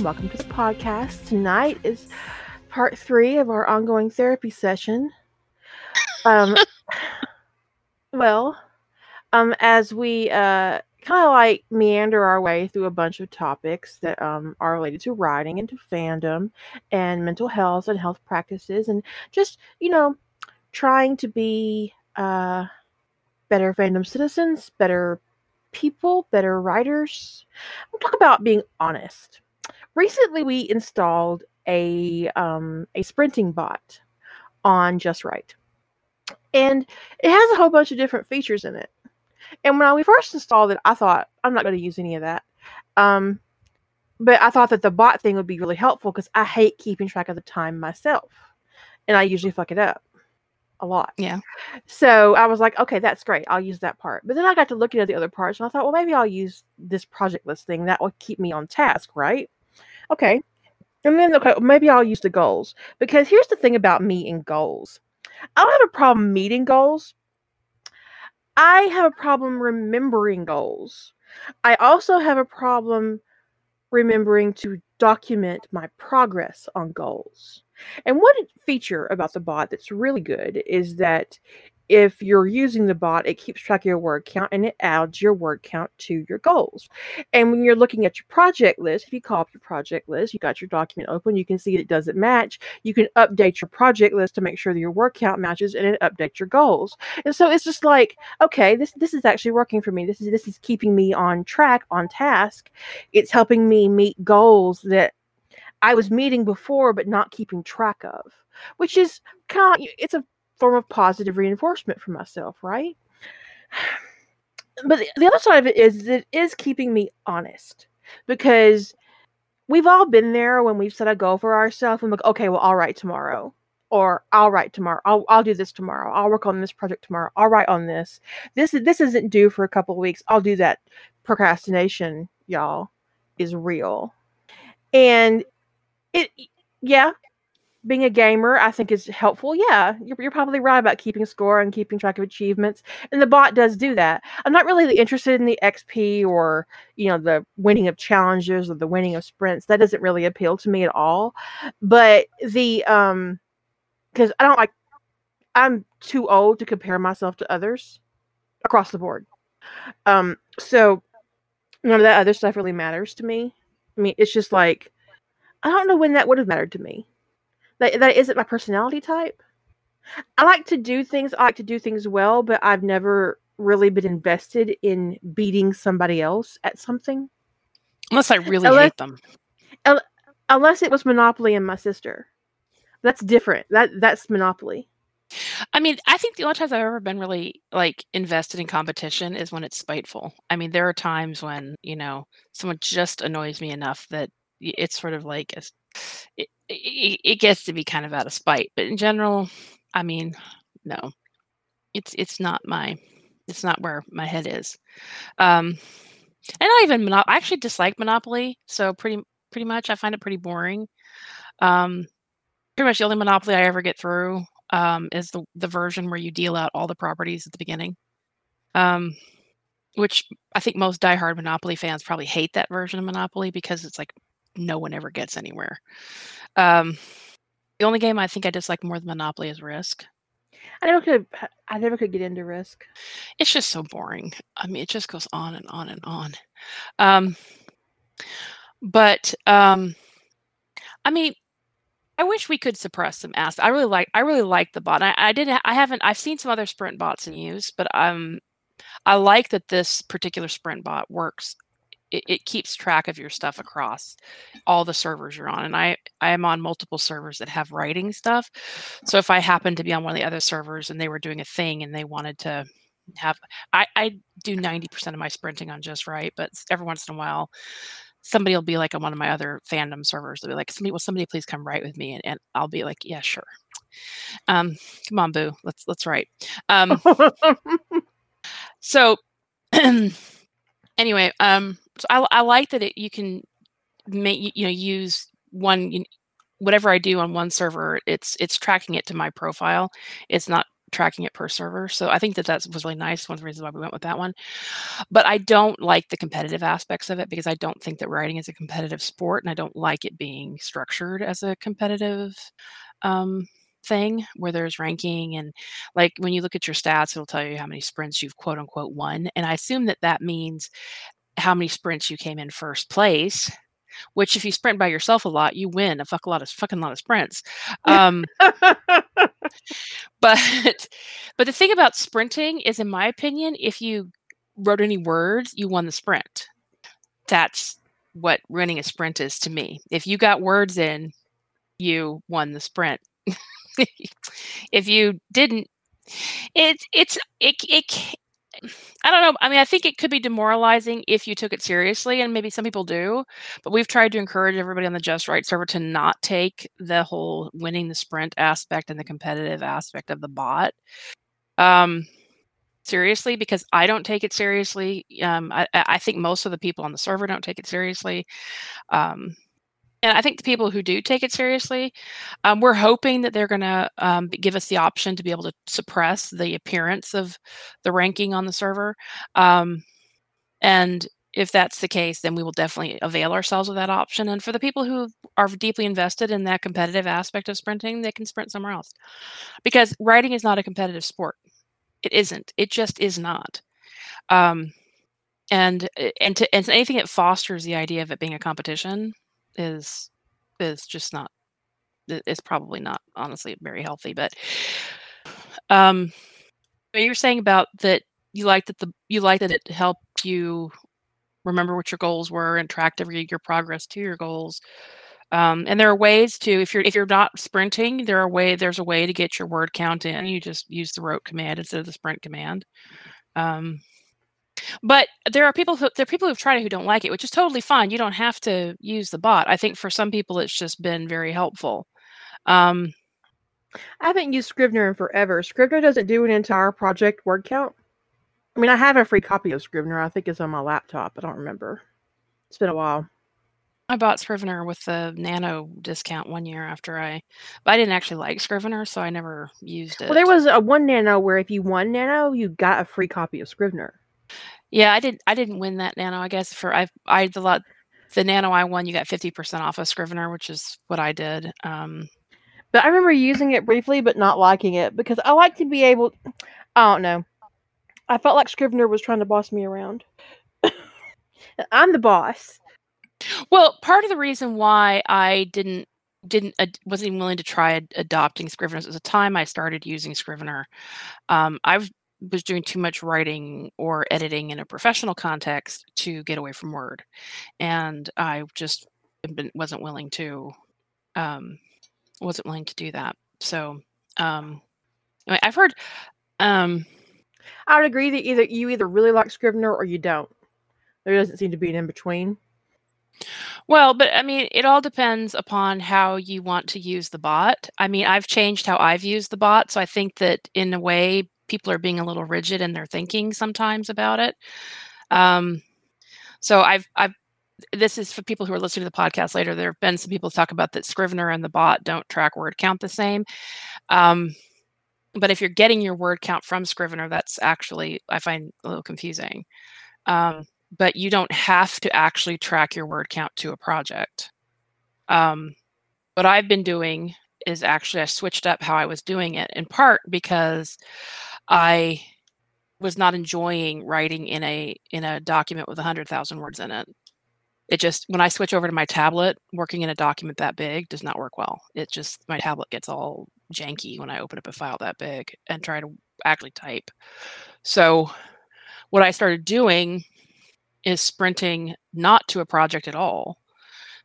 Good evening, everyone, and welcome to the podcast. Tonight is part three of our ongoing therapy session. Um, well, um, as we uh, kind of like meander our way through a bunch of topics that um, are related to writing and to fandom and mental health and health practices, and just you know, trying to be uh, better fandom citizens, better people, better writers. We'll talk about being honest. Recently, we installed a um, a sprinting bot on Just Right, and it has a whole bunch of different features in it. And when we first installed it, I thought I'm not going to use any of that. Um, but I thought that the bot thing would be really helpful because I hate keeping track of the time myself, and I usually fuck it up a lot. Yeah. So I was like, okay, that's great. I'll use that part. But then I got to looking at the other parts and I thought, well, maybe I'll use this project list thing. That will keep me on task, right? Okay. And then, okay, maybe I'll use the goals. Because here's the thing about me and goals I don't have a problem meeting goals, I have a problem remembering goals. I also have a problem remembering to document my progress on goals. And one feature about the bot that's really good is that if you're using the bot, it keeps track of your word count and it adds your word count to your goals. And when you're looking at your project list, if you call up your project list, you got your document open, you can see it doesn't match. You can update your project list to make sure that your word count matches and it updates your goals. And so it's just like, okay, this this is actually working for me. This is this is keeping me on track, on task. It's helping me meet goals that I was meeting before but not keeping track of, which is kind of it's a form of positive reinforcement for myself, right? But the other side of it is it is keeping me honest because we've all been there when we've set a goal for ourselves and like, okay, well, I'll write tomorrow. Or I'll write tomorrow. I'll I'll do this tomorrow. I'll work on this project tomorrow. I'll write on this. This this isn't due for a couple weeks. I'll do that. Procrastination, y'all, is real. And it yeah, being a gamer, I think is helpful. Yeah, you're, you're probably right about keeping score and keeping track of achievements, and the bot does do that. I'm not really interested in the XP or you know the winning of challenges or the winning of sprints. That doesn't really appeal to me at all. But the um, because I don't like, I'm too old to compare myself to others across the board. Um, so none of that other stuff really matters to me. I mean, it's just like I don't know when that would have mattered to me. That that isn't my personality type. I like to do things. I like to do things well, but I've never really been invested in beating somebody else at something. Unless I really unless, hate them. Unless it was Monopoly and my sister. That's different. That that's Monopoly. I mean, I think the only times I've ever been really like invested in competition is when it's spiteful. I mean, there are times when you know someone just annoys me enough that it's sort of like a, it, it, it gets to be kind of out of spite. But in general, I mean, no, it's it's not my it's not where my head is. Um, and not even I actually dislike Monopoly, so pretty pretty much I find it pretty boring. Um, pretty much the only Monopoly I ever get through um, is the the version where you deal out all the properties at the beginning. Um, which I think most diehard Monopoly fans probably hate that version of Monopoly because it's like no one ever gets anywhere. Um, the only game I think I dislike more than Monopoly is Risk. I never could. I never could get into Risk. It's just so boring. I mean, it just goes on and on and on. Um, but um, I mean, I wish we could suppress some ass. I really like. I really like the bot. I, I did. I haven't. I've seen some other sprint bots in use, but um, I like that this particular sprint bot works it, it, keeps track of your stuff across all the servers you're on and i i am on multiple servers that have writing stuff. So if i happen to be on one of the other servers and they were doing a thing and they wanted to have i i do 90% of my sprinting on just right but every once in a while somebody will be like on one of my other fandom servers they'll be like somebody will somebody please come write with me? And, and i'll be like yeah sure. Um come on boo let's let's write. Um so anyway um so I, I like that it, you can make you know use one you, whatever I do on one server, it's it's tracking it to my profile. It's not tracking it per server. So I think that that was really nice. One of the reasons why we went with that one. But I don't like the competitive aspects of it because I don't think that writing is a competitive sport, and I don't like it being structured as a competitive um, thing where there's ranking and like when you look at your stats, it'll tell you how many sprints you've quote unquote won, and I assume that that means how many sprints you came in first place which if you sprint by yourself a lot, you win a fuck a lot of fucking lot of sprints. Um, but but the thing about sprinting is, in my opinion, if you wrote any words, you won the sprint. That's what running a sprint is to me. If you got words in, you won the sprint. if you didn't, it's it's it, it I don't know. I mean, I think it could be demoralizing if you took it seriously, and maybe some people do. But we've tried to encourage everybody on the Just Right server to not take the whole winning the sprint aspect and the competitive aspect of the bot um, seriously because I don't take it seriously. Um, I, I, think most of the people on the server don't take it seriously. Um, and I think the people who do take it seriously, um, we're hoping that they're going to um, give us the option to be able to suppress the appearance of the ranking on the server. Um, and if that's the case, then we will definitely avail ourselves of that option. And for the people who are deeply invested in that competitive aspect of sprinting, they can sprint somewhere else. Because writing is not a competitive sport. It isn't. It just is not. Um, and and to and anything that fosters the idea of it being a competition is is just not it's probably not honestly very healthy but um you're saying about that you like that the you like that it helped you remember what your goals were and tracked every your progress to your goals um, and there are ways to if you're if you're not sprinting there are way there's a way to get your word count in. You just use the wrote command instead of the sprint command um, but there are people who there are people who've tried it who don't like it, which is totally fine. You don't have to use the bot. I think for some people it's just been very helpful. Um, I haven't used Scrivener in forever. Scrivener doesn't do an entire project word count. I mean, I have a free copy of Scrivener. I think it's on my laptop. I don't remember. It's been a while. I bought Scrivener with the Nano discount one year after I, but I didn't actually like Scrivener, so I never used it. Well, there was a one Nano where if you won Nano, you got a free copy of Scrivener. Yeah, I didn't. I didn't win that nano. I guess for I I the lot the nano I won, you got fifty percent off of Scrivener, which is what I did. Um, but I remember using it briefly, but not liking it because I like to be able. I don't know. I felt like Scrivener was trying to boss me around. I'm the boss. Well, part of the reason why I didn't didn't uh, wasn't even willing to try ad- adopting Scrivener at the time I started using Scrivener. Um, I've was doing too much writing or editing in a professional context to get away from Word, and I just wasn't willing to um, wasn't willing to do that. So um, anyway, I've heard. Um, I would agree that either you either really like Scrivener or you don't. There doesn't seem to be an in between. Well, but I mean, it all depends upon how you want to use the bot. I mean, I've changed how I've used the bot, so I think that in a way, people are being a little rigid in their thinking sometimes about it. Um, so I've I've this is for people who are listening to the podcast later. There have been some people talk about that Scrivener and the bot don't track word count the same. Um, but if you're getting your word count from Scrivener, that's actually I find a little confusing. Um, but you don't have to actually track your word count to a project. Um, what I've been doing is actually I switched up how I was doing it in part because I was not enjoying writing in a in a document with 100,000 words in it. It just when I switch over to my tablet, working in a document that big does not work well. It just my tablet gets all janky when I open up a file that big and try to actually type. So what I started doing is sprinting not to a project at all,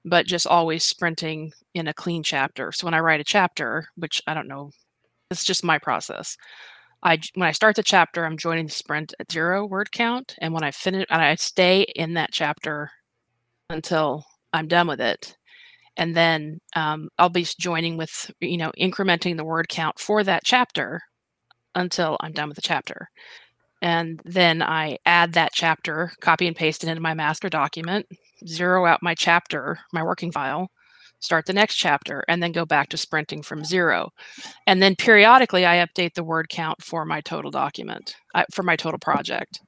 but just always sprinting in a clean chapter. So when I write a chapter, which I don't know, it's just my process. I when I start the chapter, I'm joining the sprint at zero word count, and when I finish, and I stay in that chapter until I'm done with it, and then um, I'll be joining with you know incrementing the word count for that chapter until I'm done with the chapter, and then I add that chapter, copy and paste it into my master document, zero out my chapter, my working file, start the next chapter, and then go back to sprinting from zero. And then periodically, I update the word count for my total document, uh, for my total project.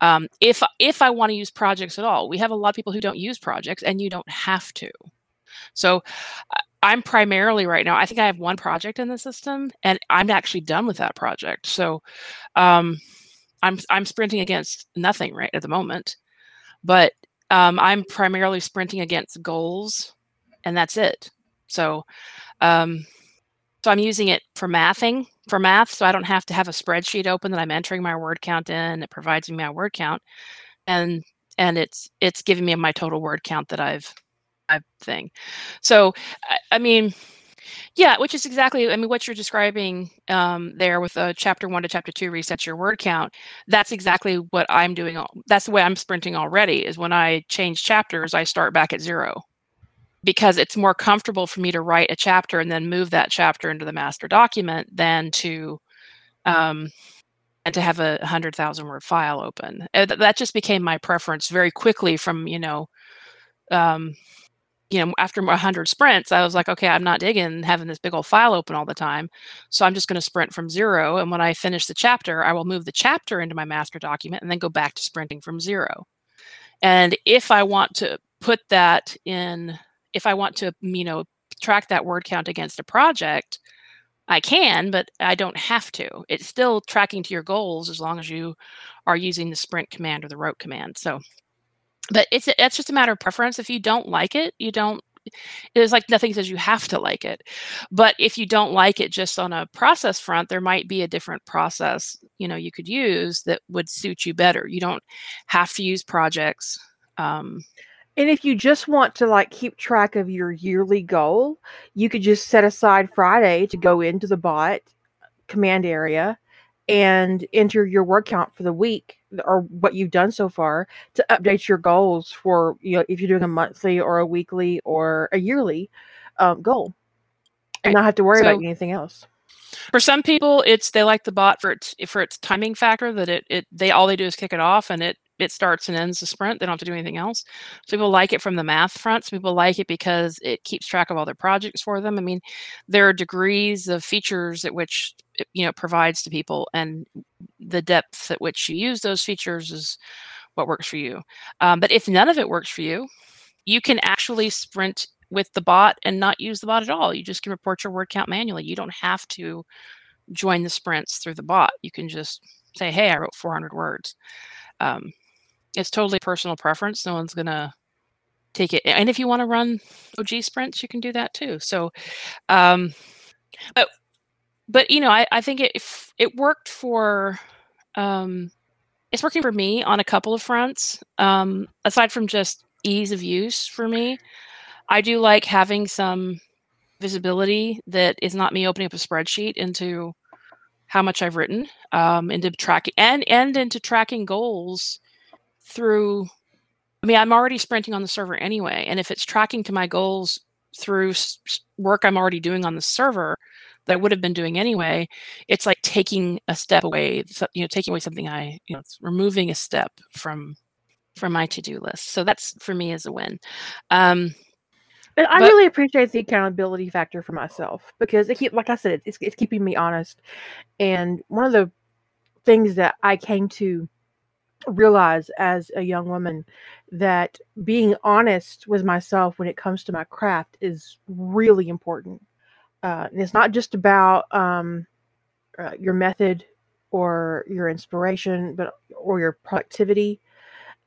Um, if if I want to use projects at all, we have a lot of people who don't use projects, and you don't have to. So I'm primarily right now. I think I have one project in the system, and I'm actually done with that project. So um, I'm I'm sprinting against nothing right at the moment, but um, I'm primarily sprinting against goals, and that's it. So, um, so I'm using it for mathing for math, so I don't have to have a spreadsheet open that I'm entering my word count in. It provides me my word count, and and it's it's giving me my total word count that I've I've thing. So, I, I mean, yeah, which is exactly, I mean, what you're describing um, there with a chapter one to chapter two resets your word count. That's exactly what I'm doing. That's the way I'm sprinting already. Is when I change chapters, I start back at zero because it's more comfortable for me to write a chapter and then move that chapter into the master document than to um, and to have a hundred thousand word file open. That just became my preference very quickly from you know um, you know, after 100 sprints, I was like, okay, I'm not digging having this big old file open all the time. So I'm just going to sprint from zero. And when I finish the chapter, I will move the chapter into my master document and then go back to sprinting from zero. And if I want to put that in, if I want to, you know, track that word count against a project, I can, but I don't have to. It's still tracking to your goals as long as you are using the sprint command or the wrote command. So but it's it's just a matter of preference if you don't like it you don't it's like nothing says you have to like it but if you don't like it just on a process front there might be a different process you know you could use that would suit you better you don't have to use projects um, and if you just want to like keep track of your yearly goal you could just set aside friday to go into the bot command area and enter your word count for the week or what you've done so far to update your goals for you know if you're doing a monthly or a weekly or a yearly um, goal and not have to worry so, about anything else. for some people it's they like the bot for its for its timing factor that it, it they all they do is kick it off and it it starts and ends the sprint. They don't have to do anything else. So people like it from the math front. Some people like it because it keeps track of all their projects for them. I mean, there are degrees of features at which it, you know provides to people, and the depth at which you use those features is what works for you. Um, but if none of it works for you, you can actually sprint with the bot and not use the bot at all. You just can report your word count manually. You don't have to join the sprints through the bot. You can just say, "Hey, I wrote 400 words." Um, it's totally personal preference. No one's gonna take it. And if you want to run OG sprints, you can do that too. So, um, but but you know, I, I think it it worked for um, it's working for me on a couple of fronts. Um, aside from just ease of use for me, I do like having some visibility that is not me opening up a spreadsheet into how much I've written, um, into tracking and and into tracking goals through I mean, I'm already sprinting on the server anyway, and if it's tracking to my goals through work I'm already doing on the server that I would have been doing anyway, it's like taking a step away, you know, taking away something I, you know, it's removing a step from from my to-do list. So that's for me is a win. Um, and I but, really appreciate the accountability factor for myself because it keep, like I said, it's it's keeping me honest. And one of the things that I came to realize as a young woman that being honest with myself when it comes to my craft is really important. Uh, and it's not just about um, uh, your method or your inspiration, but or your productivity.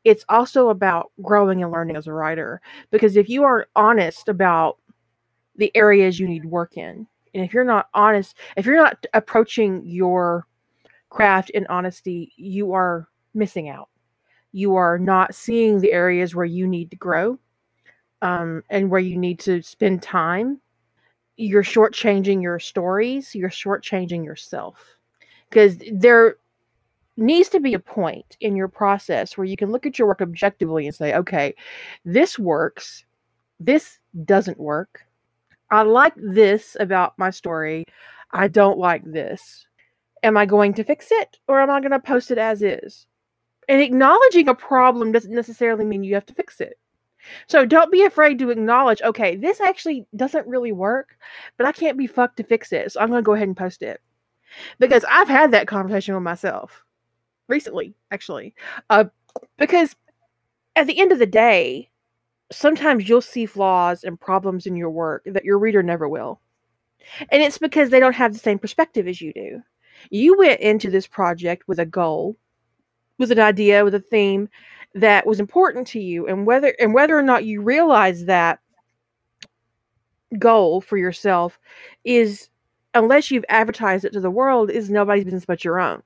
It's also about growing and learning as a writer. Because if you aren't honest about the areas you need work in, and if you're not honest, if you're not approaching your craft in honesty, you are missing out. You are not seeing the areas where you need to grow um, and where you need to spend time. You're shortchanging your stories, you're shortchanging yourself. Because there needs to be a point in your process where you can look at your work objectively and say, okay, this works, this doesn't work. I like this about my story. I don't like this. Am I going to fix it or am I going to post it as is? And acknowledging a problem doesn't necessarily mean you have to fix it. So don't be afraid to acknowledge, okay, this actually doesn't really work, but I can't be fucked to fix it. So I'm going to go ahead and post it. Because I've had that conversation with myself recently, actually. Uh, because at the end of the day, sometimes you'll see flaws and problems in your work that your reader never will. And it's because they don't have the same perspective as you do. You went into this project with a goal, with an idea, with a theme that was important to you and whether and whether or not you realize that goal for yourself is unless you've advertised it to the world is nobody's business but your own.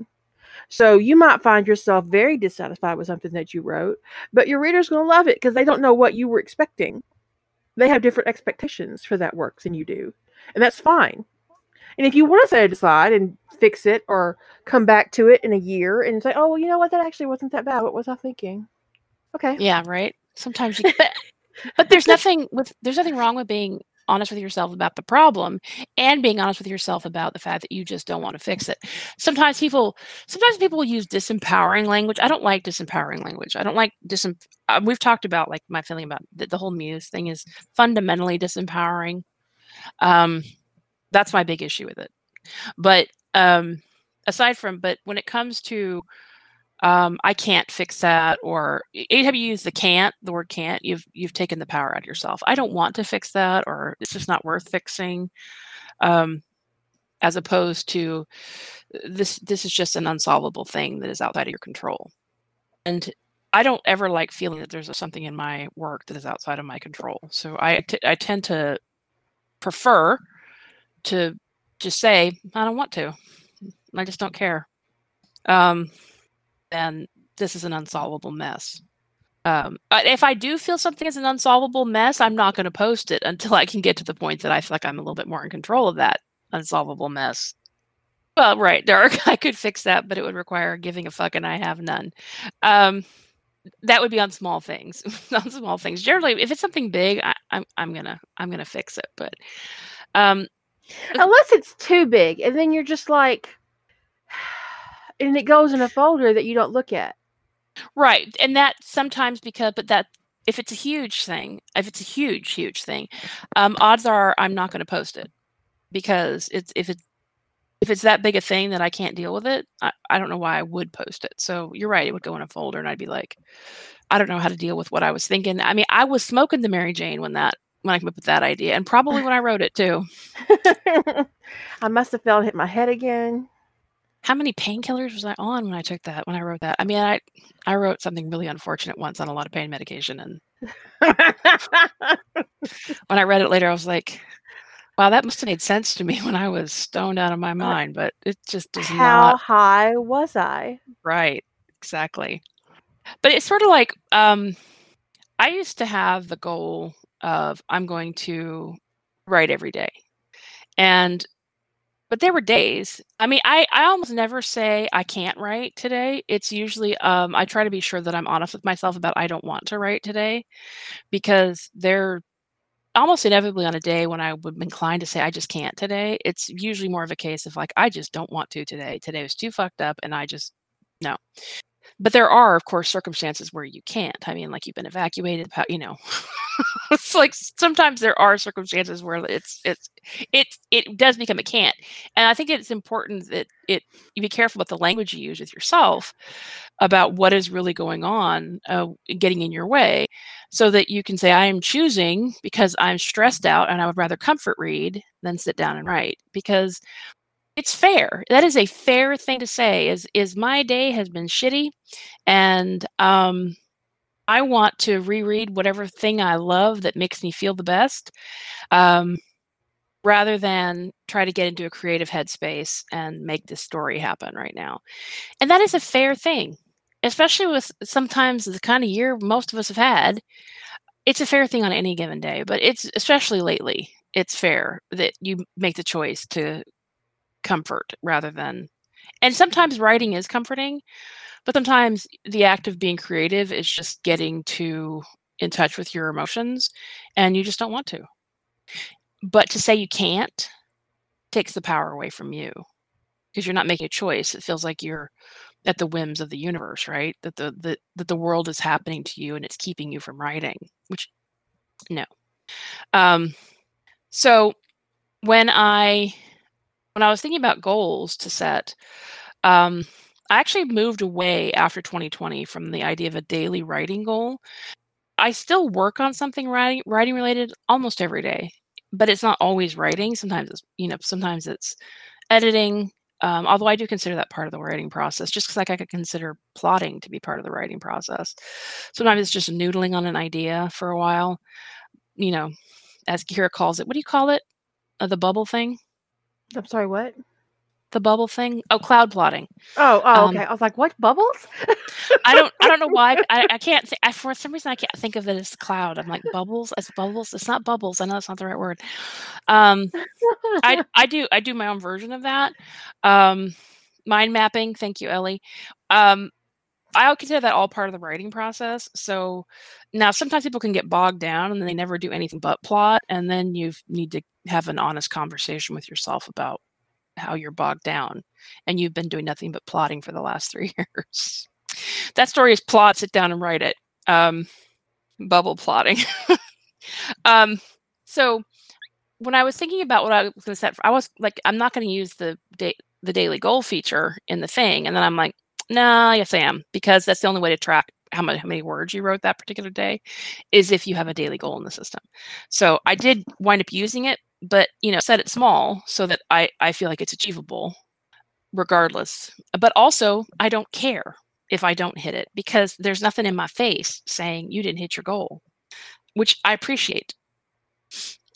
So you might find yourself very dissatisfied with something that you wrote, but your reader's going to love it because they don't know what you were expecting. They have different expectations for that work than you do, and that's fine. And if you want to set it aside and fix it or come back to it in a year and say, oh, well, you know what? That actually wasn't that bad. What was I thinking? Okay. Yeah, right. Sometimes you but there's nothing with there's nothing wrong with being honest with yourself about the problem and being honest with yourself about the fact that you just don't want to fix it. Sometimes people sometimes people will use disempowering language. I don't like disempowering language. I don't like disem uh, we've talked about like my feeling about the, the whole muse thing is fundamentally disempowering. Um that's my big issue with it. But um aside from but when it comes to um, I can't fix that, or anytime you use the can't, the word can't, you've you've taken the power out of yourself. I don't want to fix that, or it's just not worth fixing. Um, as opposed to this this is just an unsolvable thing that is outside of your control. And I don't ever like feeling that there's something in my work that is outside of my control. So I, t- I tend to prefer to just say I don't want to. I just don't care. Um, then this is an unsolvable mess. Um, if I do feel something is an unsolvable mess, I'm not going to post it until I can get to the point that I feel like I'm a little bit more in control of that unsolvable mess. Well, right, Dark, I could fix that, but it would require giving a fuck, and I have none. Um, that would be on small things. on small things. Generally, if it's something big, I, am I'm, I'm gonna I'm gonna fix it. But um, unless it's too big, and then you're just like and it goes in a folder that you don't look at. Right. And that sometimes because but that if it's a huge thing, if it's a huge, huge thing, um, odds are I'm not going to post it because it's if it's if it's that big a thing that I can't deal with it, I, I don't know why I would post it. So you're right, it would go in a folder and I'd be like, I don't know how to deal with what I was thinking. I mean, I was smoking the Mary Jane when that when I came up with that idea, and probably when I wrote it too. I must have felt and hit my head again how many painkillers was I on when I took that? When I wrote that, I mean, I I wrote something really unfortunate once on a lot of pain medication, and when I read it later, I was like, "Wow, that must have made sense to me when I was stoned out of my mind." But it just does How not. How high was I? Right, exactly. But it's sort of like um, I used to have the goal of I'm going to write every day, and but there were days i mean i i almost never say i can't write today. It's usually um i try to be sure that i'm honest with myself about i don't want to write today. Because they're almost inevitably on a day when i would be inclined to say i just can't today it's usually more of a case of like i just don't want to today. Today was too fucked up and i just no but there are of course circumstances where you can't. I mean like you've been evacuated you know it's like sometimes there are circumstances where it's it's it it does become a can't. And i think it's important that it you be careful with the language you use with yourself about what is really going on uh, getting in your way so that you can say i am choosing because i'm stressed out and i would rather comfort read than sit down and write. Because it's fair that is a fair thing to say is is my day has been shitty and um I want to reread whatever thing I love that makes me feel the best, um, rather than try to get into a creative headspace and make this story happen right now. And that is a fair thing, especially with sometimes the kind of year most of us have had. It's a fair thing on any given day, but it's especially lately, it's fair that you make the choice to comfort rather than. And sometimes writing is comforting, but sometimes the act of being creative is just getting to in touch with your emotions and you just don't want to. But to say you can't takes the power away from you because you're not making a choice. It feels like you're at the whims of the universe, right? That the, the that the world is happening to you and it's keeping you from writing, which no. Um so when I when I was thinking about goals to set, um, I actually moved away after 2020 from the idea of a daily writing goal. I still work on something writing writing related almost every day, but it's not always writing. Sometimes it's you know sometimes it's editing. Um, although I do consider that part of the writing process, just because like I could consider plotting to be part of the writing process. Sometimes it's just noodling on an idea for a while. You know, as Kira calls it, what do you call it? Uh, the bubble thing. I'm sorry, what? The bubble thing? Oh, cloud plotting. Oh, oh, um, okay. I was like, what bubbles? I don't, I don't know why. I, I can't. Th- I, for some reason, I can't think of it as cloud. I'm like bubbles. It's bubbles. It's not bubbles. I know that's not the right word. Um, I, I do, I do my own version of that. Um, mind mapping. Thank you, Ellie. Um, I consider that all part of the writing process. So now sometimes people can get bogged down and they never do anything but plot, and then you need to have an honest conversation with yourself about how you're bogged down and you've been doing nothing but plotting for the last three years. that story is plot, sit down and write it. Um, bubble plotting. um, so when I was thinking about what I was going to set, for, I was like, I'm not going to use the the daily goal feature in the thing, and then I'm like, nah, yes, I am, because that's the only way to track how many, how many words you wrote that particular day is if you have a daily goal in the system. So I did wind up using it, but you know, set it small so that I, I feel like it's achievable regardless. But also I don't care if I don't hit it because there's nothing in my face saying you didn't hit your goal, which I appreciate.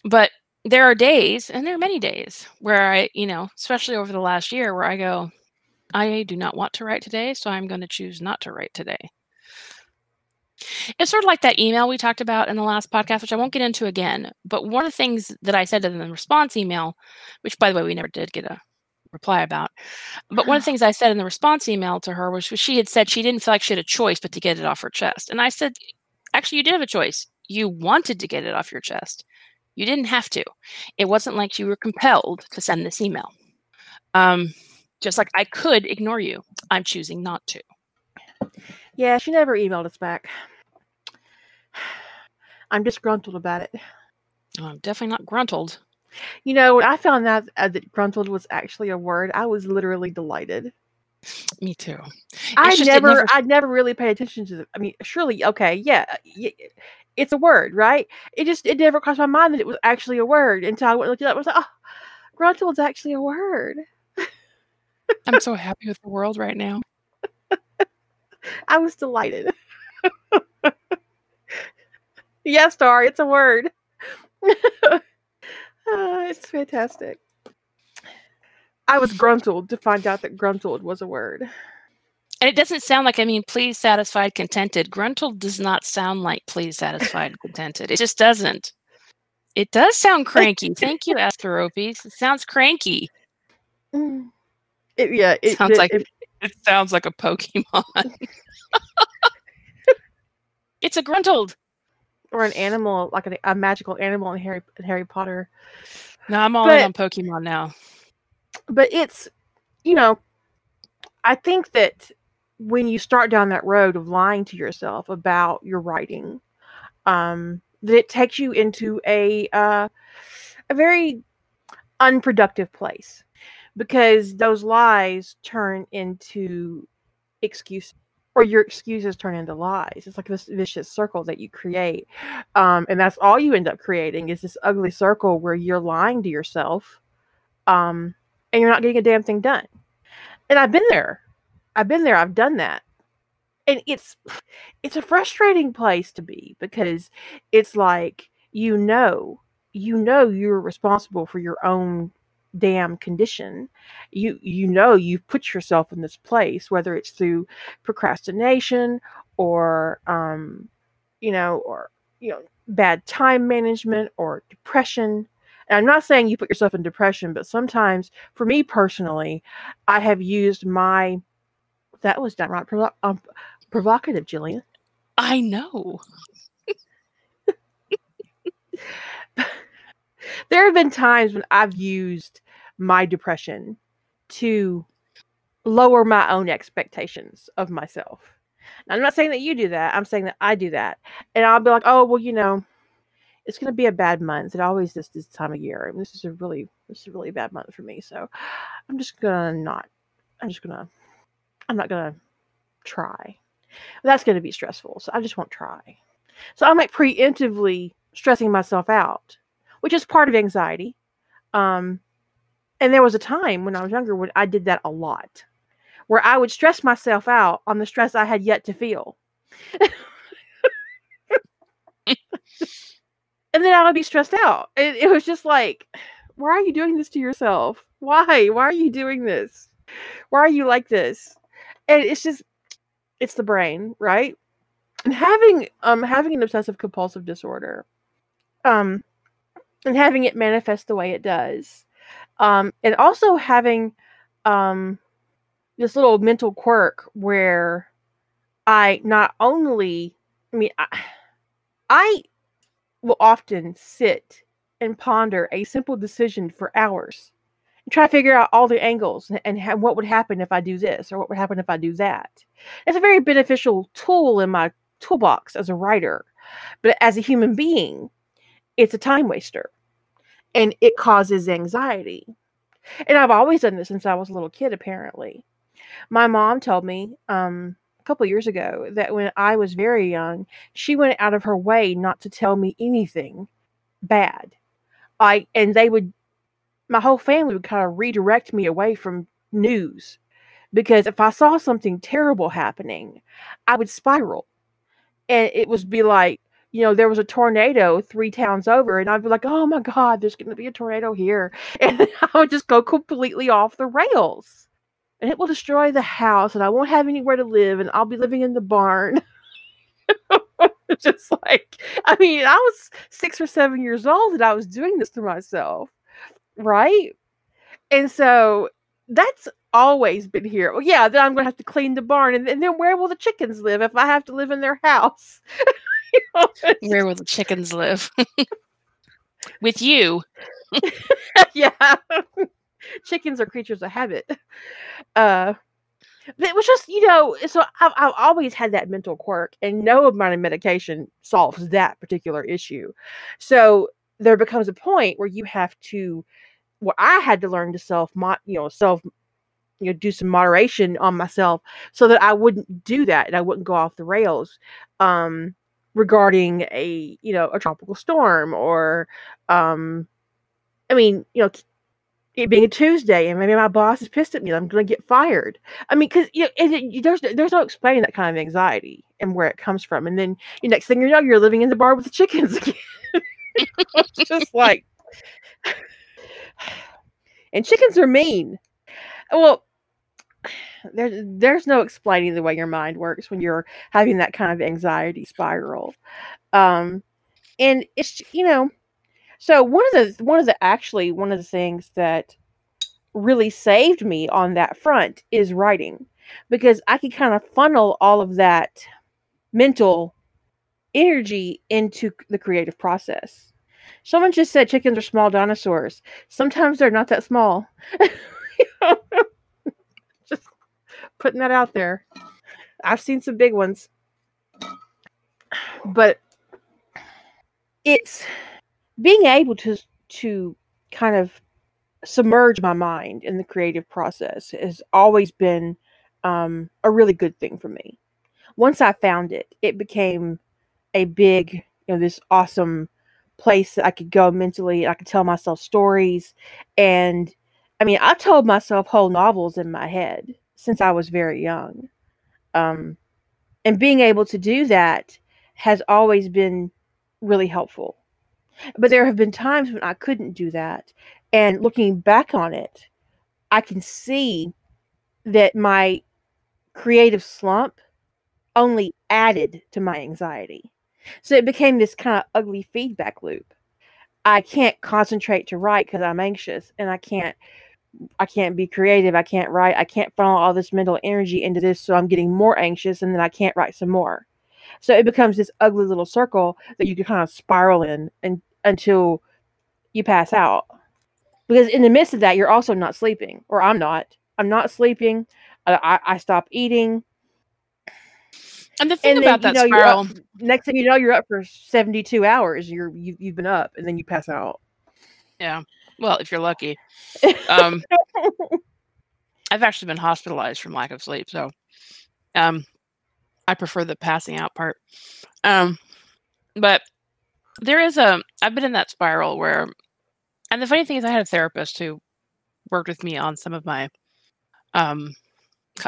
But there are days, and there are many days where I, you know, especially over the last year, where I go, I do not want to write today, so I'm going to choose not to write today. It's sort of like that email we talked about in the last podcast, which I won't get into again. But one of the things that I said in the response email, which by the way, we never did get a reply about, but one of the things I said in the response email to her was she had said she didn't feel like she had a choice but to get it off her chest. And I said, actually, you did have a choice. You wanted to get it off your chest. You didn't have to. It wasn't like you were compelled to send this email. Um, just like I could ignore you. I'm choosing not to. Yeah, she never emailed us back. I'm disgruntled about it. Oh, I'm definitely not gruntled. You know, when I found out uh, that gruntled was actually a word, I was literally delighted. Me too. I never, never, I never really paid attention to the. I mean, surely, okay, yeah, it's a word, right? It just, it never crossed my mind that it was actually a word until I went looked it up. I was like, oh, gruntled is actually a word. I'm so happy with the world right now. I was delighted. yes, Star, it's a word. uh, it's fantastic. I was gruntled to find out that gruntled was a word. And it doesn't sound like, I mean, pleased, satisfied, contented. Gruntled does not sound like pleased, satisfied, contented. It just doesn't. It does sound cranky. Thank you, Asteropes. It sounds cranky. Mm. It, yeah, it sounds it, like it, it sounds like a Pokemon. it's a gruntled. Or an animal, like a, a magical animal in Harry in Harry Potter. No, I'm all but, in on Pokemon now. But it's, you know, I think that when you start down that road of lying to yourself about your writing, um, that it takes you into a uh, a very unproductive place because those lies turn into excuses or your excuses turn into lies. It's like this vicious circle that you create. Um, and that's all you end up creating is this ugly circle where you're lying to yourself um, and you're not getting a damn thing done. And I've been there. I've been there. I've done that. And it's it's a frustrating place to be because it's like you know, you know you're responsible for your own damn condition you you know you've put yourself in this place whether it's through procrastination or um you know or you know bad time management or depression. And i'm not saying you put yourself in depression but sometimes for me personally i have used my that was downright provo- um, provocative jillian. I know. There have been times when I've used my depression to lower my own expectations of myself. Now, I'm not saying that you do that. I'm saying that I do that. And I'll be like, oh, well, you know, it's going to be a bad month. It always is this time of year. This is a really, this is a really bad month for me. So I'm just going to not, I'm just going to, I'm not going to try. That's going to be stressful. So I just won't try. So I'm like preemptively stressing myself out, which is part of anxiety. Um, and there was a time when I was younger when I did that a lot, where I would stress myself out on the stress I had yet to feel. and then I would be stressed out. It, it was just like, why are you doing this to yourself? Why? Why are you doing this? Why are you like this? And it's just, it's the brain, right? And having um having an obsessive compulsive disorder, um, and having it manifest the way it does, um, and also having um this little mental quirk where I not only, I mean, I, I will often sit and ponder a simple decision for hours and try to figure out all the angles and, and ha- what would happen if I do this or what would happen if I do that. It's a very beneficial tool in my toolbox as a writer, but as a human being, it's a time waster and it causes anxiety. And I've always done this since I was a little kid, apparently. My mom told me um, a couple years ago that when I was very young, she went out of her way not to tell me anything bad. I and they would my whole family would kind of redirect me away from news because if I saw something terrible happening, I would spiral. And it would be like, you know, there was a tornado three towns over, and I'd be like, oh my God, there's going to be a tornado here. And I would just go completely off the rails. And it will destroy the house, and I won't have anywhere to live, and I'll be living in the barn. just like, I mean, I was six or seven years old, and I was doing this to myself, right? And so that's always been here. Well, yeah, then I'm going to have to clean the barn, and, and then where will the chickens live if I have to live in their house? Where will the chickens live? With you. yeah. Chickens are creatures of habit. Uh, it was just, you know, so I've, I've always had that mental quirk, and no amount of medication solves that particular issue. So there becomes a point where you have to, where I had to learn to self, you know, self you know do some moderation on myself so that I wouldn't do that and I wouldn't go off the rails. Um, regarding a you know a tropical storm or um i mean you know it being a tuesday and maybe my boss is pissed at me i'm going to get fired. I mean because you know it, there's there's no explaining that kind of anxiety and where it comes from. And then the next thing you know you're living in the bar with the chickens again. It's just like and chickens are mean. Well there's there's no explaining the way your mind works when you're having that kind of anxiety spiral. Um and it's you know so one of the one of the actually one of the things that really saved me on that front is writing because i could kind of funnel all of that mental energy into the creative process. Someone just said chickens are small dinosaurs. Sometimes they're not that small putting that out there. I've seen some big ones. But it's being able to to kind of submerge my mind in the creative process has always been um, a really good thing for me. Once I found it, it became a big, you know, this awesome place that I could go mentally. I could tell myself stories. And I mean, I told myself whole novels in my head since I was very young. Um, and being able to do that has always been really helpful. But there have been times when I couldn't do that. And looking back on it, I can see that my creative slump only added to my anxiety. So it became this kind of ugly feedback loop. I can't concentrate to write because I'm anxious, and I can't I can't be creative. I can't write. I can't funnel all this mental energy into this. So I'm getting more anxious and then I can't write some more. So it becomes this ugly little circle that you can kind of spiral in and until you pass out. Because in the midst of that, you're also not sleeping, or I'm not. I'm not sleeping. I, I, I stop eating. And the thing And about then, that you know, spiral, up, next thing you know, you're up for 72 hours. You're you, you've been up, and then you pass out. yeah. Well, if you're lucky. Um, I've actually been hospitalized from lack of sleep, so um, I prefer the passing out part. Um, but there is a I've been in that spiral where, and the funny thing is, I had a therapist who worked with me on some of my um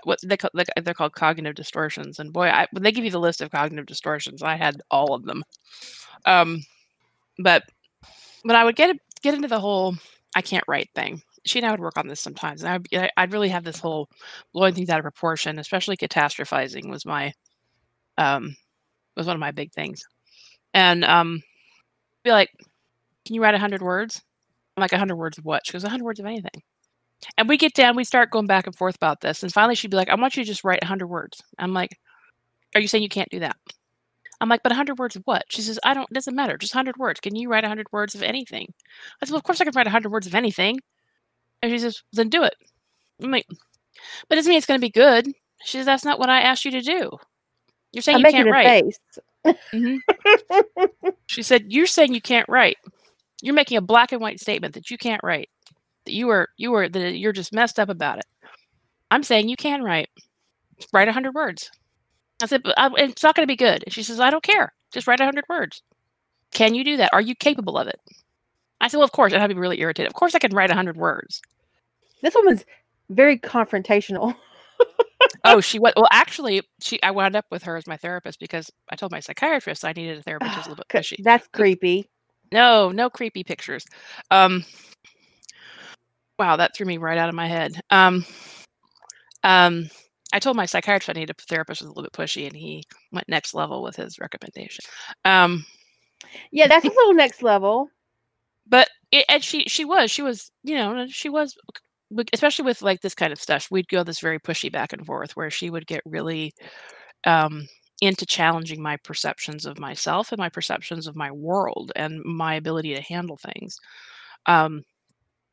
what they call they're called cognitive distortions and boy I, when they give you the list of cognitive distortions i had all of them um but when i would get get into the whole i can't write thing she and i would work on this sometimes and I'd, I'd really have this whole blowing things out of proportion especially catastrophizing was my um was one of my big things and um be like can you write 100 words i'm like 100 words of what she goes 100 words of anything and we get down, we start going back and forth about this. And finally, she'd be like, I want you to just write 100 words. I'm like, Are you saying you can't do that? I'm like, But 100 words of what? She says, I don't, doesn't matter. Just 100 words. Can you write 100 words of anything? I said, Well, of course I can write 100 words of anything. And she says, Then do it. I'm like, But it doesn't mean it's going to be good. She says, That's not what I asked you to do. You're saying I'm you making can't a write. face. Mhm. She said, You're saying you can't write. You're making a black and white statement that you can't write. That you are you are that you're just messed up about it. I'm saying you can write. Write a hundred words. I said, but I, it's not going to be good. And she says, I don't care. Just write a hundred words. Can you do that? Are you capable of it? I said, Well, of course. And I'd be really irritated. Of course, I can write a hundred words. This woman's very confrontational. oh, she went. Well, actually, she. I wound up with her as my therapist because I told my psychiatrist I needed a therapist who's a little bit pushy. That's creepy. No, no creepy pictures. Um, wow, that threw me right out of my head. Um, um, I told my psychiatrist I needed a therapist who's a little bit pushy, and he went next level with his recommendation. Um, Yeah, that's a little next level. but it, and she she was she was you know she was especially with like this kind of stuff we'd go this very pushy back and forth where she would get really um into challenging my perceptions of myself and my perceptions of my world and my ability to handle things um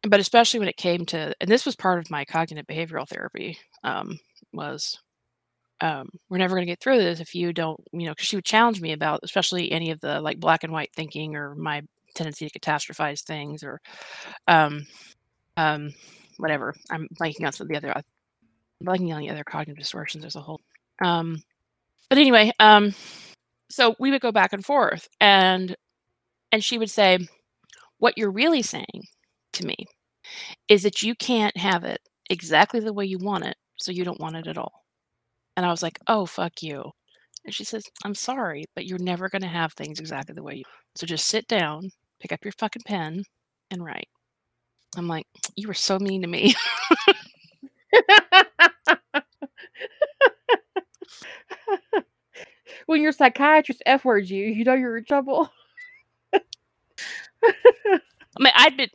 but especially when it came to and this was part of my cognitive behavioral therapy um was um, we're never going to get through this if you don't, you know, because she would challenge me about, especially any of the like black and white thinking or my tendency to catastrophize things or, um, um, whatever. I'm blanking on some of the other, I'm blanking on the other cognitive distortions as a whole. Um, but anyway, um, so we would go back and forth, and and she would say, "What you're really saying to me is that you can't have it exactly the way you want it, so you don't want it at all." And I was like, "Oh, fuck you." And she says, "I'm sorry, but you're never going to have things exactly the way you. So just sit down, pick up your fucking pen, and write." I'm like, "You were so mean to me." when your psychiatrist F words you, you know you're in trouble. I mean, I'd been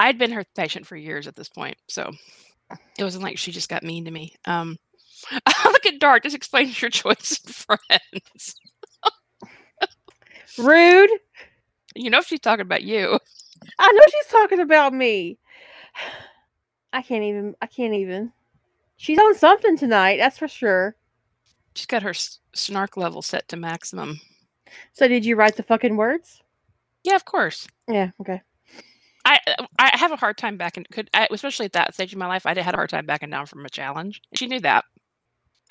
I'd been her patient for years at this point, so it wasn't like she just got mean to me. Um, look at Dart. Just explains your choice of friends. Rude. You know she's talking about you. I know she's talking about me. I can't even. I can't even. She's on something tonight, that's for sure. She's got her snark level set to maximum. So, did you write the fucking words? Yeah, of course. Yeah. Okay. I I have a hard time backing. Could I, especially at that stage of my life, I had a hard time backing down from a challenge. She knew that.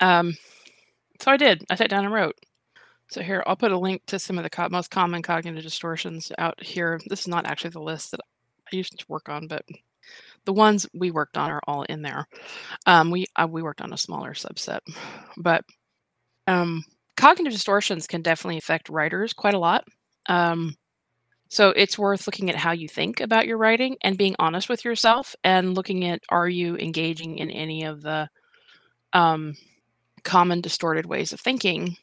Um, so I did. I sat down and wrote. So here, I'll put a link to some of the co- most common cognitive distortions out here. This is not actually the list that I used to work on, but the ones we worked on are all in there. Um, we uh, we worked on a smaller subset, but um, cognitive distortions can definitely affect writers quite a lot. Um, so it's worth looking at how you think about your writing and being honest with yourself and looking at are you engaging in any of the um, common distorted ways of thinking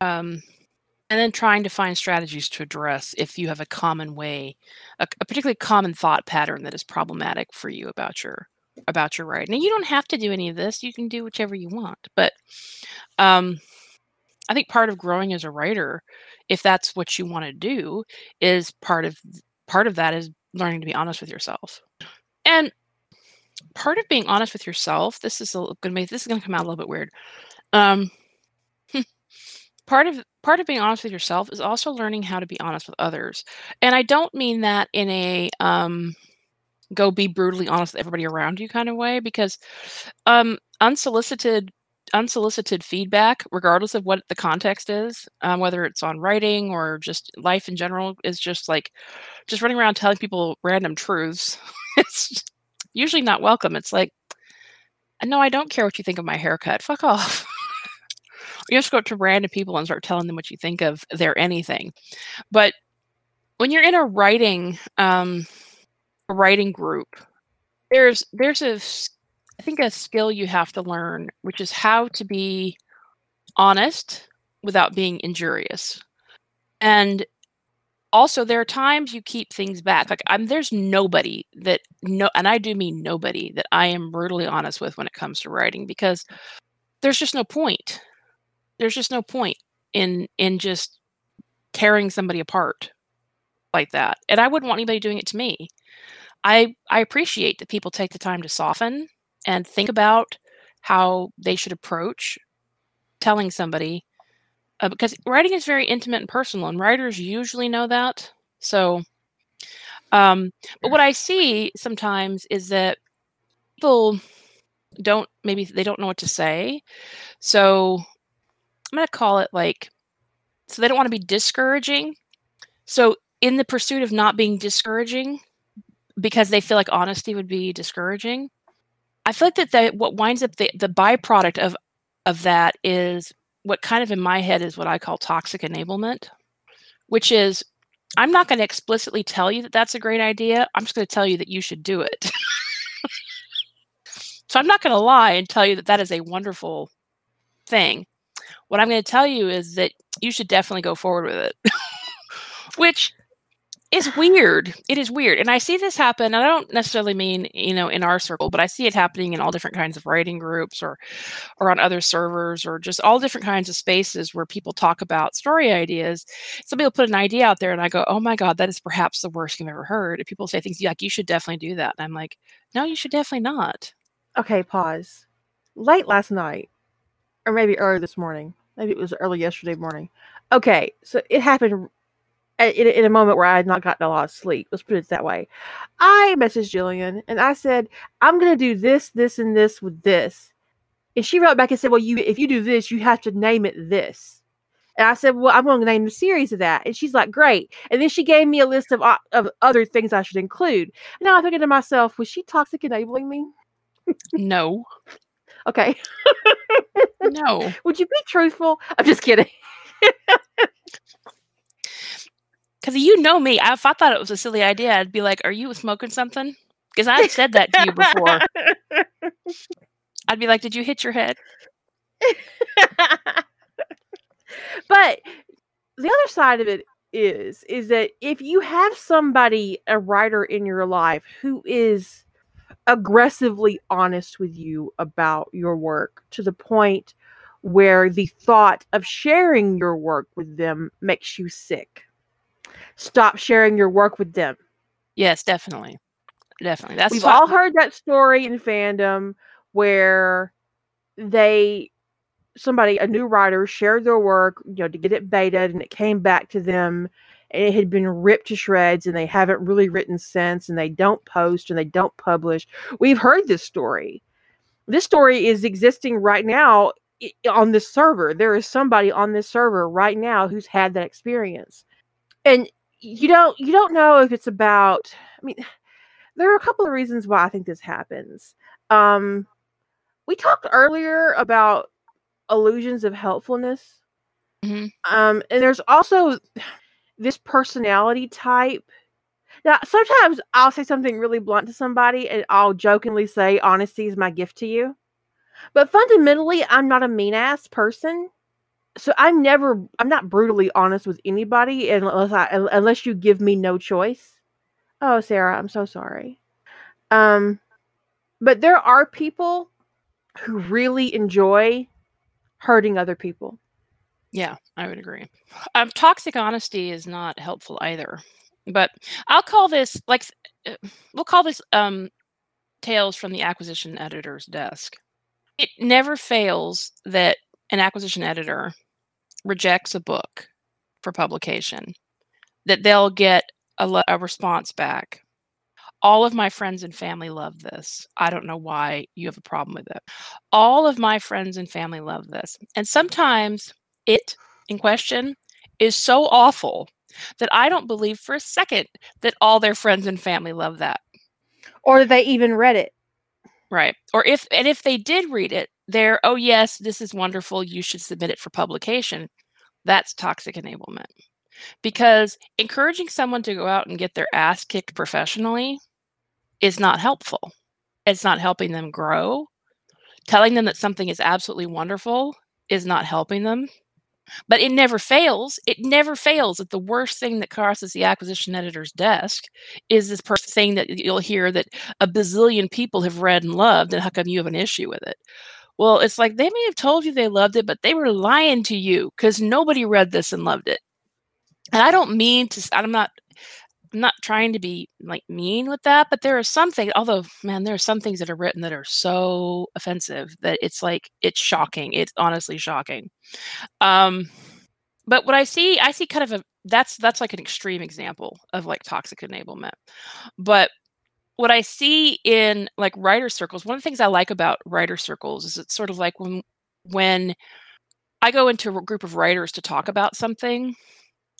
um, and then trying to find strategies to address if you have a common way a, a particularly common thought pattern that is problematic for you about your about your writing. And you don't have to do any of this you can do whichever you want but um, i think part of growing as a writer if that's what you want to do is part of part of that is learning to be honest with yourself and part of being honest with yourself. This is going to make this is going to come out a little bit weird. Um, part of part of being honest with yourself is also learning how to be honest with others, and I don't mean that in a um, go be brutally honest with everybody around you kind of way because um, unsolicited unsolicited feedback, regardless of what the context is, um, whether it's on writing or just life in general, is just like just running around telling people random truths. it's usually not welcome. It's like, no, I don't care what you think of my haircut. Fuck off. you just go up to random people and start telling them what you think of their anything. But when you're in a writing um, a writing group, there's there's a I think a skill you have to learn, which is how to be honest without being injurious. And also there are times you keep things back. Like I'm there's nobody that no and I do mean nobody that I am brutally honest with when it comes to writing because there's just no point. There's just no point in in just tearing somebody apart like that. And I wouldn't want anybody doing it to me. I I appreciate that people take the time to soften and think about how they should approach telling somebody uh, because writing is very intimate and personal and writers usually know that. So um, but what i see sometimes is that people don't maybe they don't know what to say. So i'm going to call it like so they don't want to be discouraging. So in the pursuit of not being discouraging because they feel like honesty would be discouraging I feel like that the, what winds up the, the byproduct of of that is what kind of in my head is what I call toxic enablement, which is I'm not going to explicitly tell you that that's a great idea. I'm just going to tell you that you should do it. so I'm not going to lie and tell you that that is a wonderful thing. What I'm going to tell you is that you should definitely go forward with it. which is weird. It is weird. And I see this happen. I don't necessarily mean, you know, in our circle, but I see it happening in all different kinds of writing groups or or on other servers or just all different kinds of spaces where people talk about story ideas. Somebody will put an idea out there and I go, Oh my God, that is perhaps the worst thing I've ever heard. And people say things like, you should definitely do that. And I'm like, No, you should definitely not. Okay, pause. Late last night, or maybe early this morning. Maybe it was early yesterday morning. Okay, so it happened in, in a moment where I had not gotten a lot of sleep. Let's put it that way. I messaged Jillian and I said, I'm going to do this, this, and this with this. And she wrote back and said, Well, you if you do this, you have to name it this. And I said, Well, I'm going to name the series of that. And she's like, Great. And then she gave me a list of, uh, of other things I should include. And now I'm thinking to myself, Was she toxic enabling me? No. okay. no. Would you be truthful? I'm just kidding. Because you know me, if I thought it was a silly idea, I'd be like, "Are you smoking something?" Because I've said that to you before. I'd be like, "Did you hit your head?" but the other side of it is is that if you have somebody a writer in your life who is aggressively honest with you about your work to the point where the thought of sharing your work with them makes you sick stop sharing your work with them. Yes, definitely. Definitely. That's We've all heard that story in fandom where they somebody a new writer shared their work, you know, to get it betaed and it came back to them and it had been ripped to shreds and they haven't really written since and they don't post and they don't publish. We've heard this story. This story is existing right now on this server. There is somebody on this server right now who's had that experience. And you don't you don't know if it's about i mean there are a couple of reasons why i think this happens. Um we talked earlier about illusions of helpfulness. Mm-hmm. um and there's also this personality type. Now sometimes i'll say something really blunt to somebody and i'll jokingly say honesty is my gift to you. But fundamentally i'm not a mean ass person so I'm never I'm not brutally honest with anybody unless I unless you give me no choice. Oh, Sarah, I'm so sorry. Um but there are people who really enjoy hurting other people. Yeah, I would agree. Um, toxic honesty is not helpful either. But I'll call this like uh, we'll call this um tales from the acquisition editor's desk. It never fails that an acquisition editor rejects a book for publication, that they'll get a, a response back. All of my friends and family love this. I don't know why you have a problem with it. All of my friends and family love this. And sometimes it in question is so awful that I don't believe for a second that all their friends and family love that. Or they even read it. Right. Or if and if they did read it, they're oh yes, this is wonderful, you should submit it for publication. That's toxic enablement. Because encouraging someone to go out and get their ass kicked professionally is not helpful. It's not helping them grow. Telling them that something is absolutely wonderful is not helping them. But it never fails. It never fails that the worst thing that crosses the acquisition editor's desk is this person saying that you'll hear that a bazillion people have read and loved, and how come you have an issue with it? Well, it's like they may have told you they loved it, but they were lying to you because nobody read this and loved it. And I don't mean to, I'm not. I'm not trying to be like mean with that, but there are some things, although man, there are some things that are written that are so offensive that it's like it's shocking. It's honestly shocking. Um but what I see, I see kind of a that's that's like an extreme example of like toxic enablement. But what I see in like writer circles, one of the things I like about writer circles is it's sort of like when when I go into a group of writers to talk about something,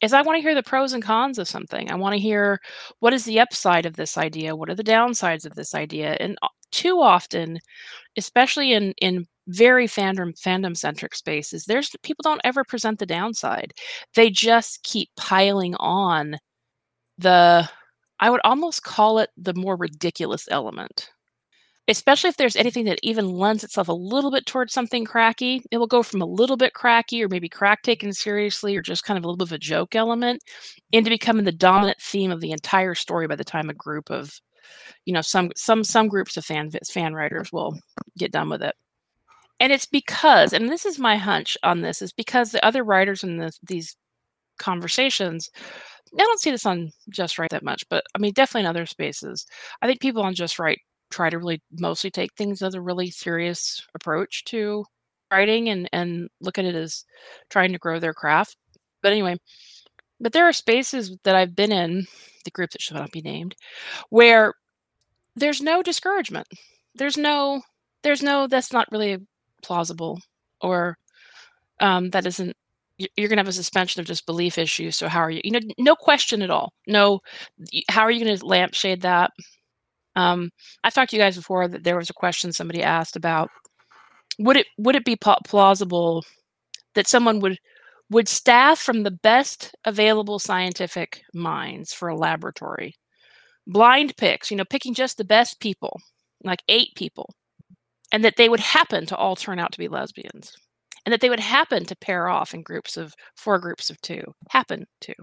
is I want to hear the pros and cons of something. I want to hear what is the upside of this idea, what are the downsides of this idea, and uh, too often, especially in in very fandom fandom centric spaces, there's people don't ever present the downside. They just keep piling on the I would almost call it the more ridiculous element. Especially if there's anything that even lends itself a little bit towards something cracky, it will go from a little bit cracky or maybe crack taken seriously or just kind of a little bit of a joke element into becoming the dominant theme of the entire story by the time a group of you know some some some groups of fan fan writers will get done with it and it's because and this is my hunch on this is because the other writers in these conversations I don't see this on Just Write that much, but I mean, definitely in other spaces. I think people on Just Write try to really mostly take things as a really serious approach to writing and and look at it as trying to grow their craft. But anyway, but there are spaces that I've been in, the group that should not be named, where there's no discouragement. There's no there's no that's not really plausible or um, that isn't you're going to have a suspension of disbelief issue. So how are you? You know, no question at all. No, how are you going to lampshade that? Um, I've talked to you guys before that there was a question somebody asked about would it would it be plausible that someone would would staff from the best available scientific minds for a laboratory blind picks you know picking just the best people like eight people and that they would happen to all turn out to be lesbians and that they would happen to pair off in groups of four groups of two happen to.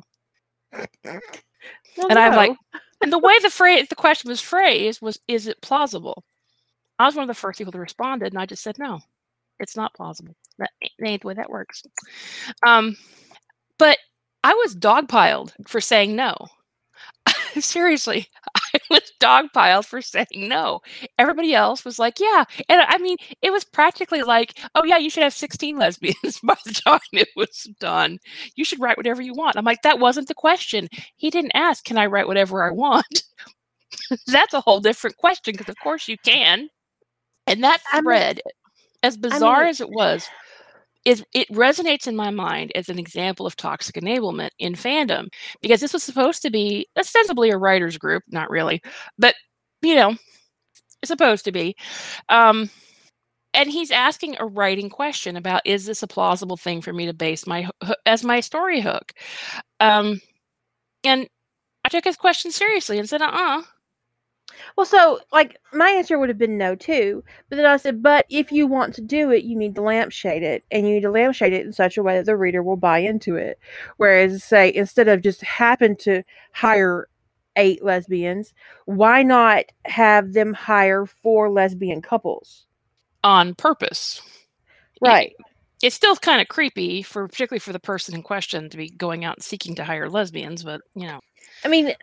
Well, and no. i'm like and the way the phrase the question was phrased was is it plausible? I was one of the first people to responded and i just said no it's not plausible. That ain't the way that works. Um but i was dogpiled for saying no. Seriously I was dogpiled for saying no. Everybody else was like, yeah. And I mean, it was practically like, oh, yeah, you should have 16 lesbians by the time it was done. You should write whatever you want. I'm like, that wasn't the question. He didn't ask, can I write whatever I want? That's a whole different question because, of course, you can. And that thread, I mean, as bizarre I mean, as it was, is it resonates in my mind as an example of toxic enablement in fandom because this was supposed to be ostensibly a writers group not really but you know supposed to be um and he's asking a writing question about is this a plausible thing for me to base my as my story hook? Um and i took his question seriously and said uh-uh well, so like my answer would have been no too, but then I said, but if you want to do it, you need to lampshade it, and you need to lampshade it in such a way that the reader will buy into it. Whereas, say, instead of just happen to hire eight lesbians, why not have them hire four lesbian couples on purpose? Right. it's still kind of creepy for particularly for the person in question to be going out and seeking to hire lesbians, but you know. I mean,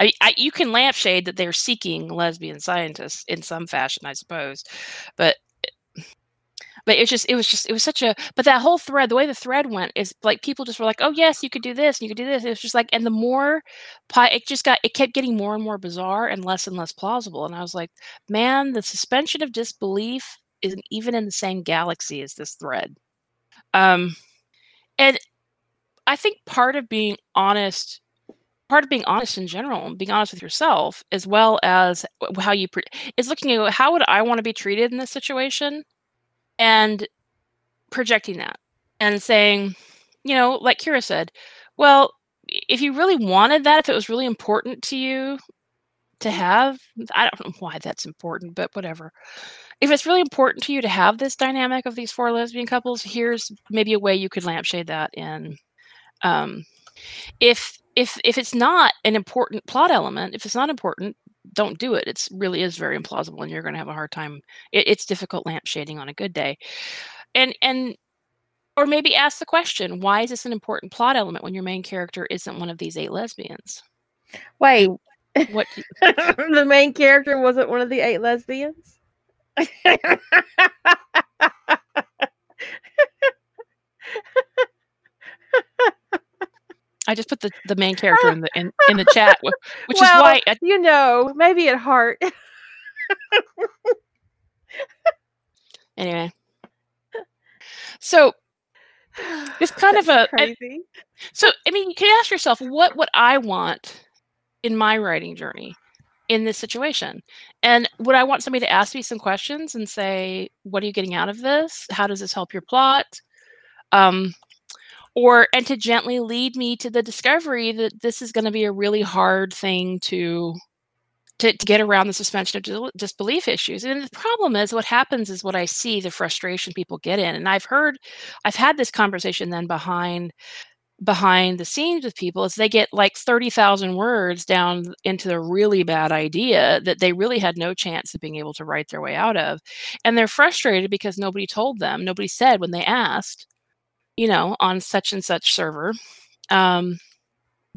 I, I, you can lampshade that they're seeking lesbian scientists in some fashion, I suppose, but but it's just it was just it was such a but that whole thread the way the thread went is like people just were like oh yes you could do this and you could do this. It was just like and the more it just got it kept getting more and more bizarre and less and less plausible and i was like man the suspension of disbelief isn't even in the same galaxy as this thread. Um and i think part of being honest part of being honest in general being honest with yourself as well as how you pre- is looking at how would i want to be treated in this situation and projecting that and saying, you know, like Kira said, well, if you really wanted that, if it was really important to you to have, I don't know why that's important, but whatever. If it's really important to you to have this dynamic of these four lesbian couples, here's maybe a way you could lampshade that in. Um, if if if it's not an important plot element, if it's not important, don't do it. It's really is very implausible, and you're going to have a hard time. It, it's difficult lampshading on a good day, and and or maybe ask the question: Why is this an important plot element when your main character isn't one of these eight lesbians? Wait, what? the main character wasn't one of the eight lesbians. I just put the, the main character in the in, in the chat, which well, is why I, you know maybe at heart. anyway, so it's kind That's of a crazy. so I mean you can ask yourself what would I want in my writing journey in this situation, and would I want somebody to ask me some questions and say, "What are you getting out of this? How does this help your plot?" Um, or and to gently lead me to the discovery that this is going to be a really hard thing to to, to get around the suspension of disbelief issues. And the problem is what happens is what I see the frustration people get in. And I've heard, I've had this conversation then behind behind the scenes with people is they get like 30,000 words down into a really bad idea that they really had no chance of being able to write their way out of. And they're frustrated because nobody told them, nobody said when they asked, you know, on such and such server, um,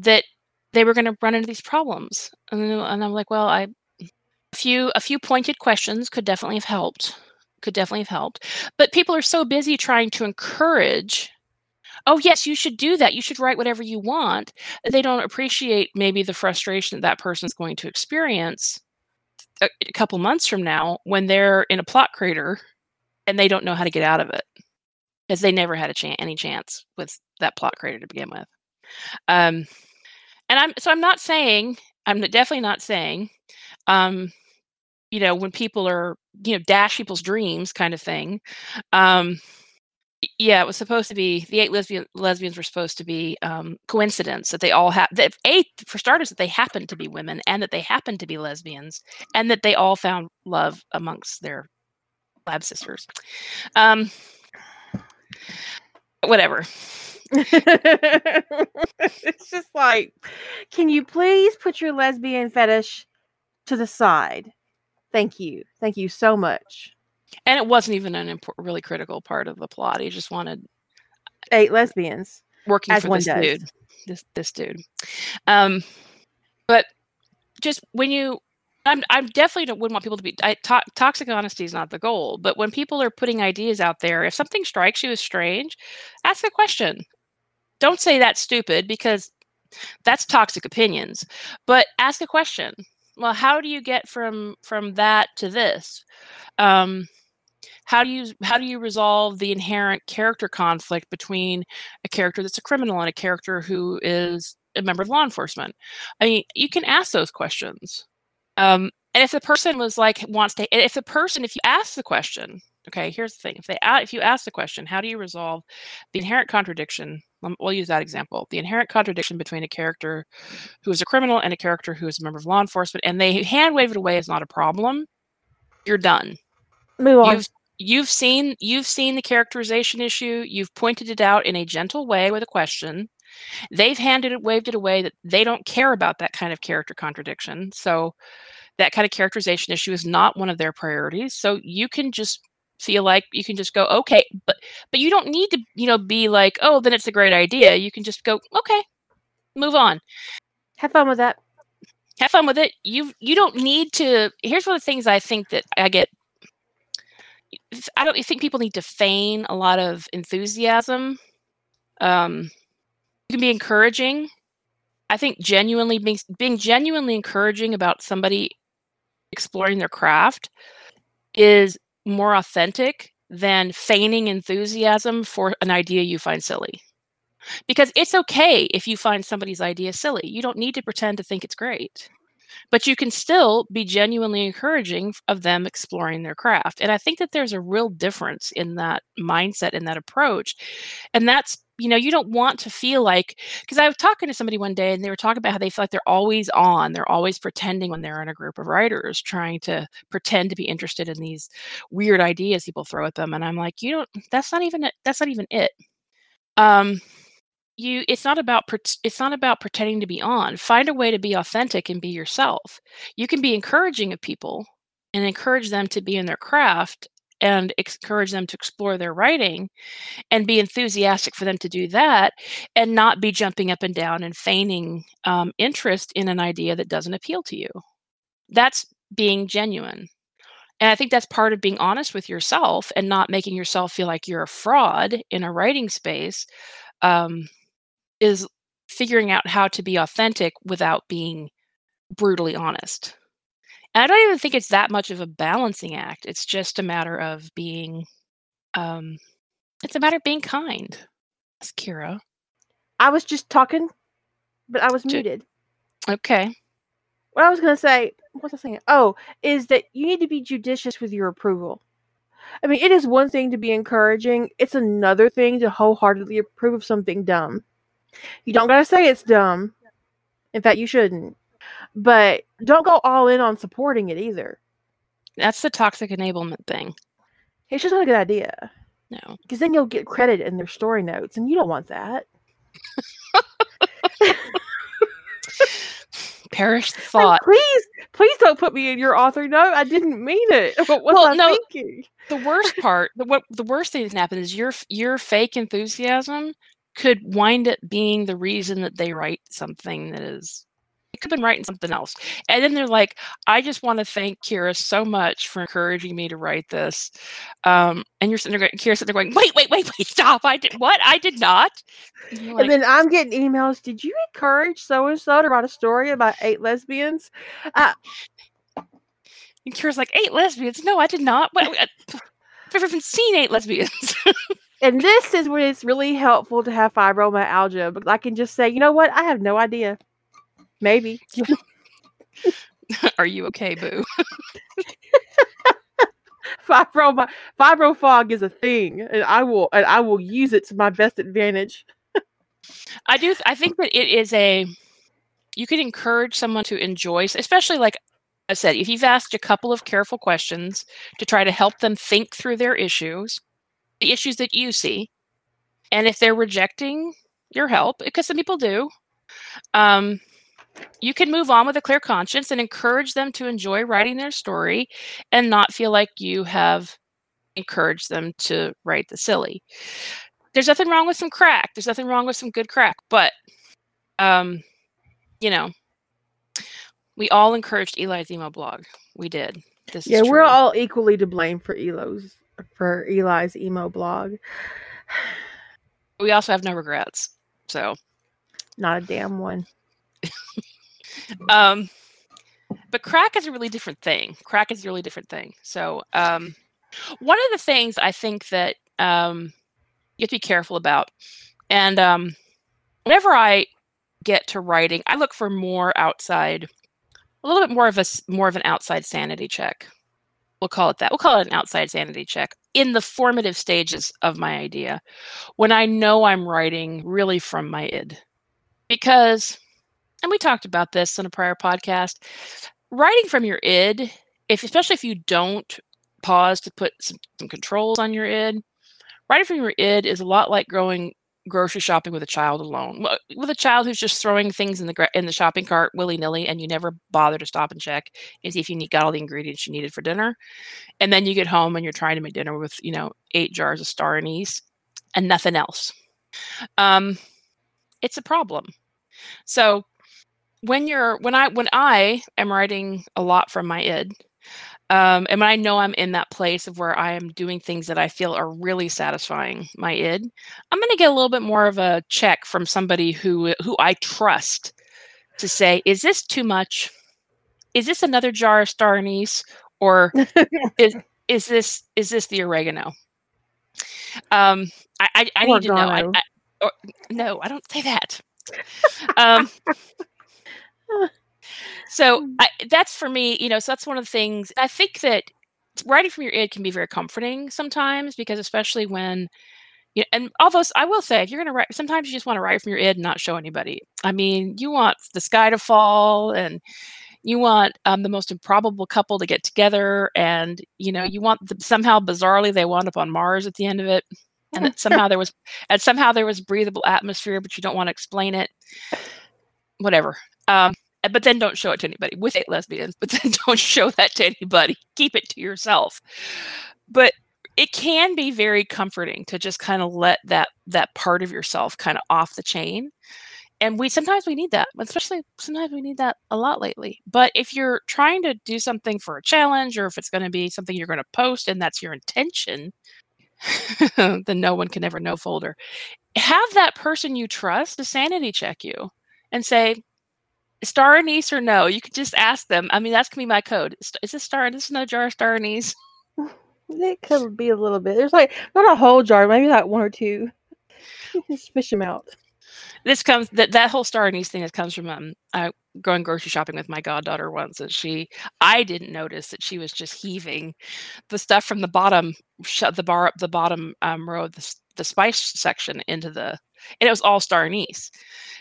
that they were going to run into these problems. And, and I'm like, well, I a few a few pointed questions could definitely have helped. Could definitely have helped. But people are so busy trying to encourage oh yes you should do that you should write whatever you want they don't appreciate maybe the frustration that that person's going to experience a, a, couple months from now when they're in a plot crater and they don't know how to get out of it because they never had a chance any chance with that plot crater to begin with. Um and i'm so i'm not saying i'm definitely not saying um you know when people are you know dash people's dreams kind of thing um yeah it was supposed to be the eight lesbian lesbians were supposed to be um coincidence that they all have that eight for starters that they happened to be women and that they happened to be lesbians and that they all found love amongst their lab sisters. Um whatever. it's just like, can you please put your lesbian fetish to the side? Thank you. Thank you so much. And it wasn't even an important, really critical part of the plot. He just wanted eight lesbians working as for one this does. dude. This this dude. Um, but just when you I'm I'm definitely wouldn't want people to be I, to, toxic honesty is not the goal, but when people are putting ideas out there, if something strikes you as strange, ask a question. Don't say that's stupid because that's toxic opinions, but ask a question. Well, how do you get from from that to this? Um, how do you how do you resolve the inherent character conflict between a character that's a criminal and a character who is a member of law enforcement? I mean, you can ask those questions um, and if the person was like wants to, if the person, if you ask the question, okay, here's the thing: if they if you ask the question, how do you resolve the inherent contradiction? We'll use that example: the inherent contradiction between a character who is a criminal and a character who is a member of law enforcement, and they hand wave it away as not a problem. You're done. Move on. You've, you've seen you've seen the characterization issue. You've pointed it out in a gentle way with a question. They've handed it, waved it away that they don't care about that kind of character contradiction. So that kind of characterization issue is not one of their priorities. So you can just feel like you can just go, okay, but but you don't need to, you know, be like, oh, then it's a great idea. You can just go, okay, move on. Have fun with that. have fun with it. You you don't need to. Here's one of the things I think that I get. I don't think people need to feign a lot of enthusiasm. Um, can be encouraging. I think genuinely being being genuinely encouraging about somebody exploring their craft is more authentic than feigning enthusiasm for an idea you find silly. Because it's okay if you find somebody's idea silly. You don't need to pretend to think it's great. But you can still be genuinely encouraging of them exploring their craft. And I think that there's a real difference in that mindset and that approach. And that's you know, you don't want to feel like because I was talking to somebody one day and they were talking about how they feel like they're always on, they're always pretending when they're in a group of writers, trying to pretend to be interested in these weird ideas people throw at them. And I'm like, you don't. That's not even. That's not even it. Um, you. It's not about. It's not about pretending to be on. Find a way to be authentic and be yourself. You can be encouraging of people and encourage them to be in their craft and encourage them to explore their writing and be enthusiastic for them to do that and not be jumping up and down and feigning um, interest in an idea that doesn't appeal to you. That's being genuine. And I think that's part of being honest with yourself and not making yourself feel like you're a fraud in a writing space um, is figuring out how to be authentic without being brutally honest. And I don't even think it's that much of a balancing act. It's just a matter of being um it's a matter of being kind. That's Kira. I was just talking, but I was muted. Okay. What I was gonna say, what's I saying? Oh, is that you need to be judicious with your approval. I mean, it is one thing to be encouraging, it's another thing to wholeheartedly approve of something dumb. You don't gotta say it's dumb. In fact, you shouldn't but don't go all in on supporting it either. That's the toxic enablement thing. It's just not a good idea. No. Because then you'll get credit in their story notes, and you don't want that. Perish thought. Like, please, please don't put me in your author note. I didn't mean it. What was well, I no, thinking? The worst part, the what the worst thing that happened is your your fake enthusiasm could wind up being the reason that they write something that is it could have been writing something else. And then they're like, I just want to thank Kira so much for encouraging me to write this. Um, and you're sitting there, Kira sitting there going, wait, wait, wait, wait, stop. I did what? I did not. And, like, and then I'm getting emails. Did you encourage so and so to write a story about eight lesbians? Uh, and Kira's like, eight lesbians? No, I did not. What, I've never even seen eight lesbians. and this is when it's really helpful to have fibromyalgia. But I can just say, you know what? I have no idea. Maybe. Are you okay, Boo? fibro fibro fog is a thing, and I will and I will use it to my best advantage. I do. I think that it is a. You can encourage someone to enjoy, especially like I said, if you've asked a couple of careful questions to try to help them think through their issues, the issues that you see, and if they're rejecting your help, because some people do, um, you can move on with a clear conscience and encourage them to enjoy writing their story and not feel like you have encouraged them to write the silly. There's nothing wrong with some crack. There's nothing wrong with some good crack, but um, you know, we all encouraged Eli's email blog. We did. This yeah, we're all equally to blame for Elo's for Eli's emo blog. We also have no regrets. So, not a damn one. um, but crack is a really different thing. Crack is a really different thing. So, um, one of the things I think that um, you have to be careful about, and um, whenever I get to writing, I look for more outside, a little bit more of a more of an outside sanity check. We'll call it that. We'll call it an outside sanity check in the formative stages of my idea, when I know I'm writing really from my id, because and we talked about this in a prior podcast writing from your id if especially if you don't pause to put some, some controls on your id writing from your id is a lot like going grocery shopping with a child alone with a child who's just throwing things in the in the shopping cart willy-nilly and you never bother to stop and check and see if you need, got all the ingredients you needed for dinner. And then you get home and you're trying to make dinner with you know eight jars of star anise and nothing else. Um, it's a problem. So when you're when I when I am writing a lot from my id, um, and when I know I'm in that place of where I am doing things that I feel are really satisfying my id, I'm going to get a little bit more of a check from somebody who who I trust to say, is this too much? Is this another jar of star anise, or is is this is this the oregano? Um, I I, I need to know. I, I, or, no, I don't say that. um, so I, that's for me, you know, so that's one of the things I think that writing from your id can be very comforting sometimes because especially when you know, and although I will say, if you're going to write, sometimes you just want to write from your id and not show anybody. I mean, you want the sky to fall and you want um, the most improbable couple to get together and you know you want the, somehow bizarrely they wound up on mars at the end of it and that somehow there was and somehow there was breathable atmosphere but you don't want to explain it. Whatever. Um, Uh, but then don't show it to anybody. With eight lesbians but then don't show that to anybody. Keep it to yourself. But it can be very comforting to just kind of let that that part of yourself kind of off the chain. And we sometimes we need that especially sometimes we need that a lot lately. But if you're trying to do something for a challenge or if it's going to be something you're going to post and that's your intention the no one can ever know folder have that person you trust to sanity check you and say star anise or no? You could just ask them. I mean that's gonna be my code. Is this star this is no jar star anise? It could be a little bit. There's like not a whole jar maybe like one or two. Just fish them out. This comes that that whole star anise thing that comes from um uh, going grocery shopping with my goddaughter once and she i didn't notice that she was just heaving the stuff from the bottom shut the bar up the bottom um, row of the, the spice section into the and it was all star anise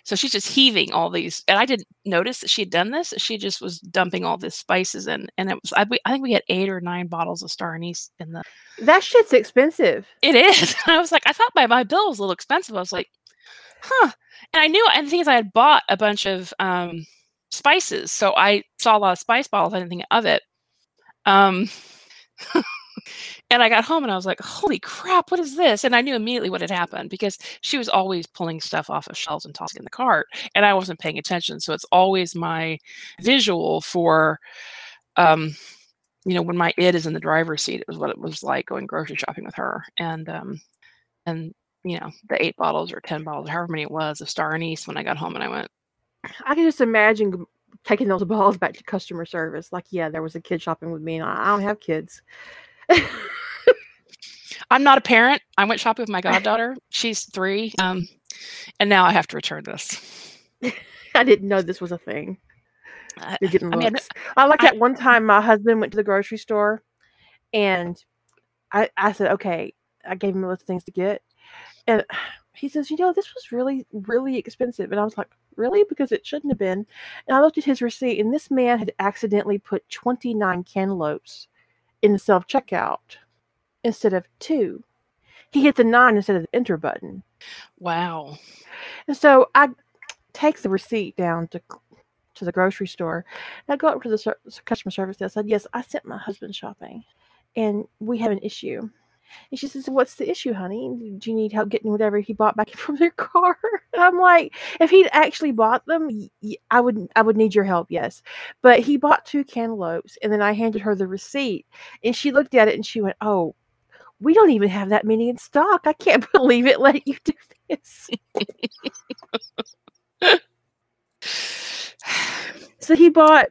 so she's just heaving all these and i didn't notice that she had done this she just was dumping all these spices in and it was i, I think we had eight or nine bottles of star anise in the that shit's expensive it is i was like i thought my, my bill was a little expensive i was like huh and I knew, and the thing is, I had bought a bunch of um, spices, so I saw a lot of spice bottles. I didn't think of it. Um, and I got home and I was like, "Holy crap, what is this?" And I knew immediately what had happened because she was always pulling stuff off of shelves and tossing in the cart, and I wasn't paying attention. So it's always my visual for, um, you know, when my id is in the driver's seat. It was what it was like going grocery shopping with her, and um, and you know, the eight bottles or 10 bottles, however many it was, of Star Anise when I got home and I went. I can just imagine taking those bottles back to customer service. Like, yeah, there was a kid shopping with me and I don't have kids. I'm not a parent. I went shopping with my goddaughter. She's three. Um, and now I have to return this. I didn't know this was a thing. Looks. I, mean, I like I, that one time my husband went to the grocery store and I, I said, okay, I gave him a list of things to get. And he says, you know, this was really, really expensive. And I was like, really? Because it shouldn't have been. And I looked at his receipt, and this man had accidentally put 29 cantaloupes in the self checkout instead of two. He hit the nine instead of the enter button. Wow. And so I take the receipt down to to the grocery store. And I go up to the customer service desk. I said, "Yes, I sent my husband shopping, and we have an issue." And she says, What's the issue, honey? Do you need help getting whatever he bought back from their car? And I'm like, if he'd actually bought them, I would I would need your help, yes. But he bought two cantaloupes and then I handed her the receipt and she looked at it and she went, Oh, we don't even have that many in stock. I can't believe it let you do this. so he bought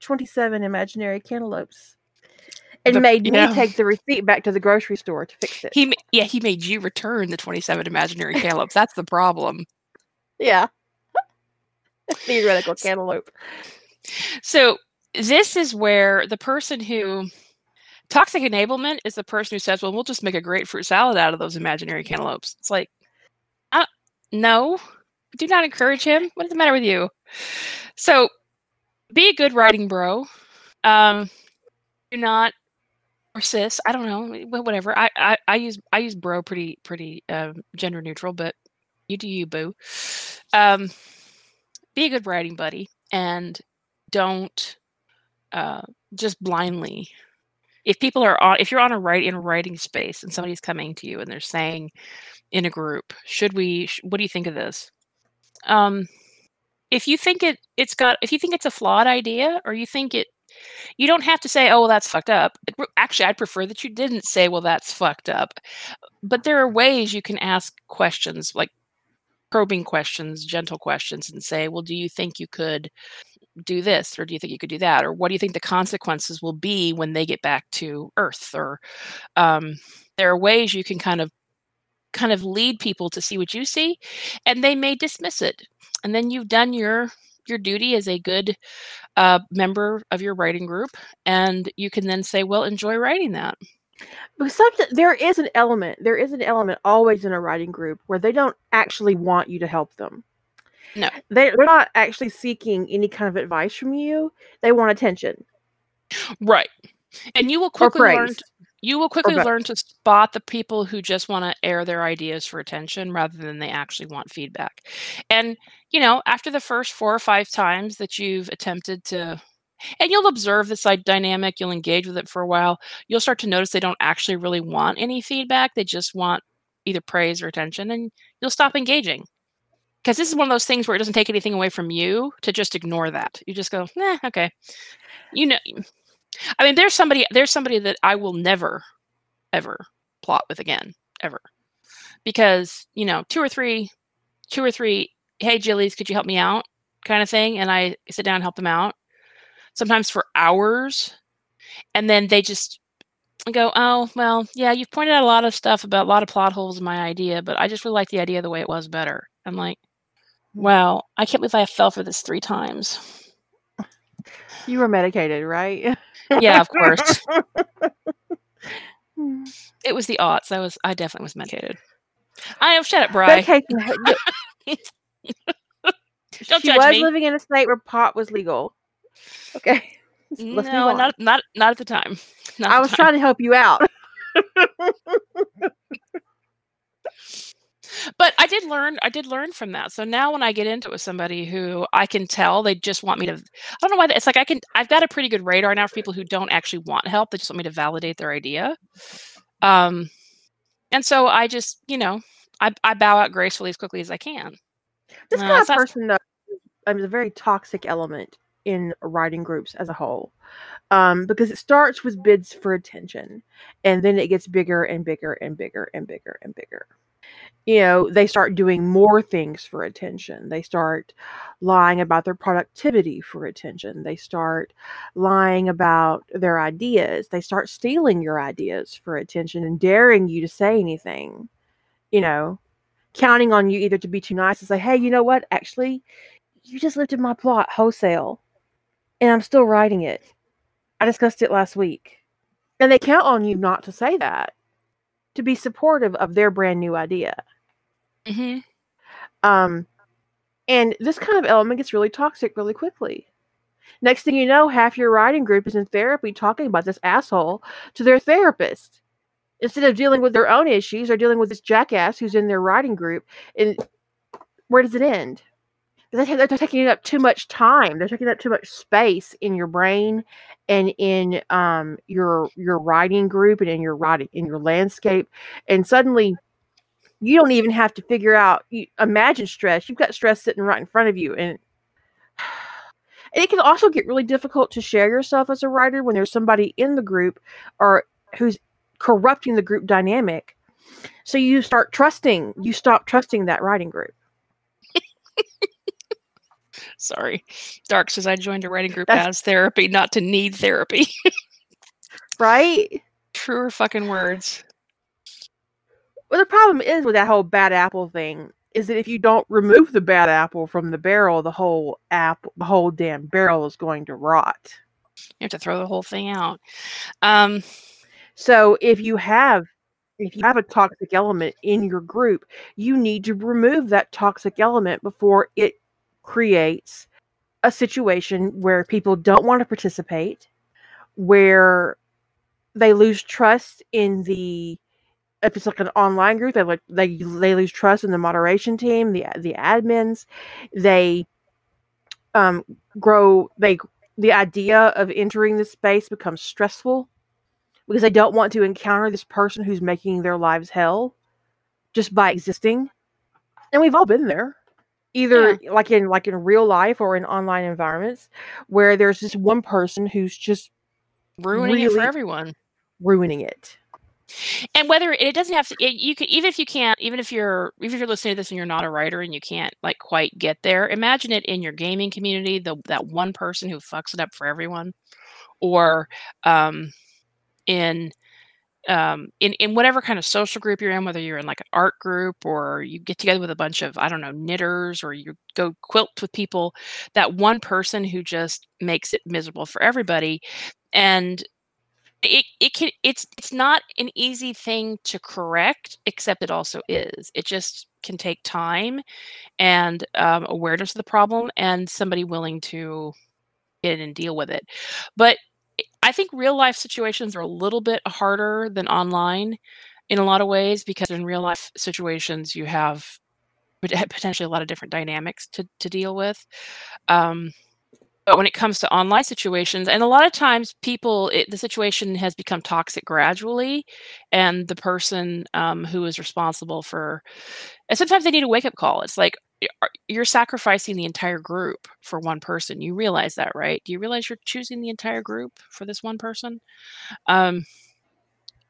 27 imaginary cantaloupes and the, made me know, take the receipt back to the grocery store to fix it. He yeah, he made you return the 27 imaginary cantaloupes. That's the problem. Yeah. Theoretical cantaloupe. So this is where the person who toxic enablement is the person who says, "Well, we'll just make a great fruit salad out of those imaginary cantaloupes." It's like, uh, no, do not encourage him. What is the matter with you? So, be a good writing bro. Um, do not or cis. I don't know. Whatever. I, I, I use I use bro pretty pretty um, gender neutral, but you do you, boo. Um, be a good writing buddy and don't uh, just blindly. If people are on, if you're on a write in a writing space and somebody's coming to you and they're saying in a group, should we? Sh- what do you think of this? Um, if you think it it's got if you think it's a flawed idea or you think it you don't have to say oh well that's fucked up. Actually i'd prefer that you didn't say well that's fucked up. But there are ways you can ask questions like probing questions gentle questions and say well do you think you could do this or do you think you could do that or what do you think the consequences will be when they get back to earth? Or um, there are ways you can kind of kind of lead people to see what you see and they may dismiss it. And then you've done your your duty as a good uh, member of your writing group and you can then say well enjoy writing that. Because there is an element there is an element always in a writing group where they don't actually want you to help them. No. They, they're not actually seeking any kind of advice from you they want attention. Right. And you will quickly learn to, you will quickly learn to spot the people who just want to air their ideas for attention rather than they actually want feedback. And, you know, after the first four or five times that you've attempted to, and you'll observe this like dynamic, you'll engage with it for a while, you'll start to notice they don't actually really want any feedback. They just want either praise or attention, and you'll stop engaging. Because this is one of those things where it doesn't take anything away from you to just ignore that. You just go, eh, okay. You know, I mean, there's somebody there's somebody that I will never, ever plot with again, ever, because you know, two or three, two or three. Hey, Jillies, could you help me out? Kind of thing, and I sit down and help them out. Sometimes for hours, and then they just go, "Oh, well, yeah, you've pointed out a lot of stuff about a lot of plot holes in my idea, but I just really like the idea the way it was better." I'm like, "Well, I can't believe I fell for this three times." You were medicated, right? yeah, of course. it was the aughts. I was I definitely was medicated. I am shut up, Bry. she was me. living in a state where pot was legal. Okay. No, not not not at the time. Not I was time. trying to help you out. But I did learn I did learn from that. So now when I get into it with somebody who I can tell they just want me to I don't know why it's like I can I've got a pretty good radar now for people who don't actually want help. They just want me to validate their idea. Um and so I just, you know, I, I bow out gracefully as quickly as I can. This uh, kind of so person though is a very toxic element in writing groups as a whole. Um, because it starts with bids for attention and then it gets bigger and bigger and bigger and bigger and bigger you know, they start doing more things for attention. They start lying about their productivity for attention. They start lying about their ideas. They start stealing your ideas for attention and daring you to say anything, you know, counting on you either to be too nice and say, hey, you know what? Actually, you just lifted my plot wholesale and I'm still writing it. I discussed it last week. And they count on you not to say that, to be supportive of their brand new idea. Mm-hmm. Um, and this kind of element gets really toxic really quickly. Next thing you know, half your writing group is in therapy talking about this asshole to their therapist. Instead of dealing with their own issues, they're dealing with this jackass who's in their writing group. And where does it end? They're taking up too much time. They're taking up too much space in your brain and in um, your your writing group and in your writing in your landscape. And suddenly, you don't even have to figure out you, imagine stress you've got stress sitting right in front of you and, and it can also get really difficult to share yourself as a writer when there's somebody in the group or who's corrupting the group dynamic so you start trusting you stop trusting that writing group sorry dark says i joined a writing group That's, as therapy not to need therapy right truer fucking words well, the problem is with that whole bad apple thing is that if you don't remove the bad apple from the barrel, the whole apple, the whole damn barrel is going to rot. You have to throw the whole thing out. Um, so if you have if you have a toxic element in your group, you need to remove that toxic element before it creates a situation where people don't want to participate, where they lose trust in the if it's like an online group, they like they they lose trust in the moderation team, the the admins. They um grow they the idea of entering this space becomes stressful because they don't want to encounter this person who's making their lives hell just by existing. And we've all been there. Either yeah. like in like in real life or in online environments where there's just one person who's just ruining really it for everyone ruining it and whether it doesn't have to it, you can even if you can't even if you're even if you're listening to this and you're not a writer and you can't like quite get there imagine it in your gaming community the that one person who fucks it up for everyone or um in um, in in whatever kind of social group you're in, whether you're in like an art group or you get together with a bunch of I don't know knitters or you go quilt with people, that one person who just makes it miserable for everybody, and it it can it's it's not an easy thing to correct, except it also is. It just can take time and um, awareness of the problem and somebody willing to get in and deal with it. But I think real life situations are a little bit harder than online in a lot of ways because in real life situations you have potentially a lot of different dynamics to, to deal with. Um, but when it comes to online situations, and a lot of times people, it, the situation has become toxic gradually, and the person um, who is responsible for, and sometimes they need a wake up call. It's like, you're sacrificing the entire group for one person. You realize that, right? Do you realize you're choosing the entire group for this one person? Um,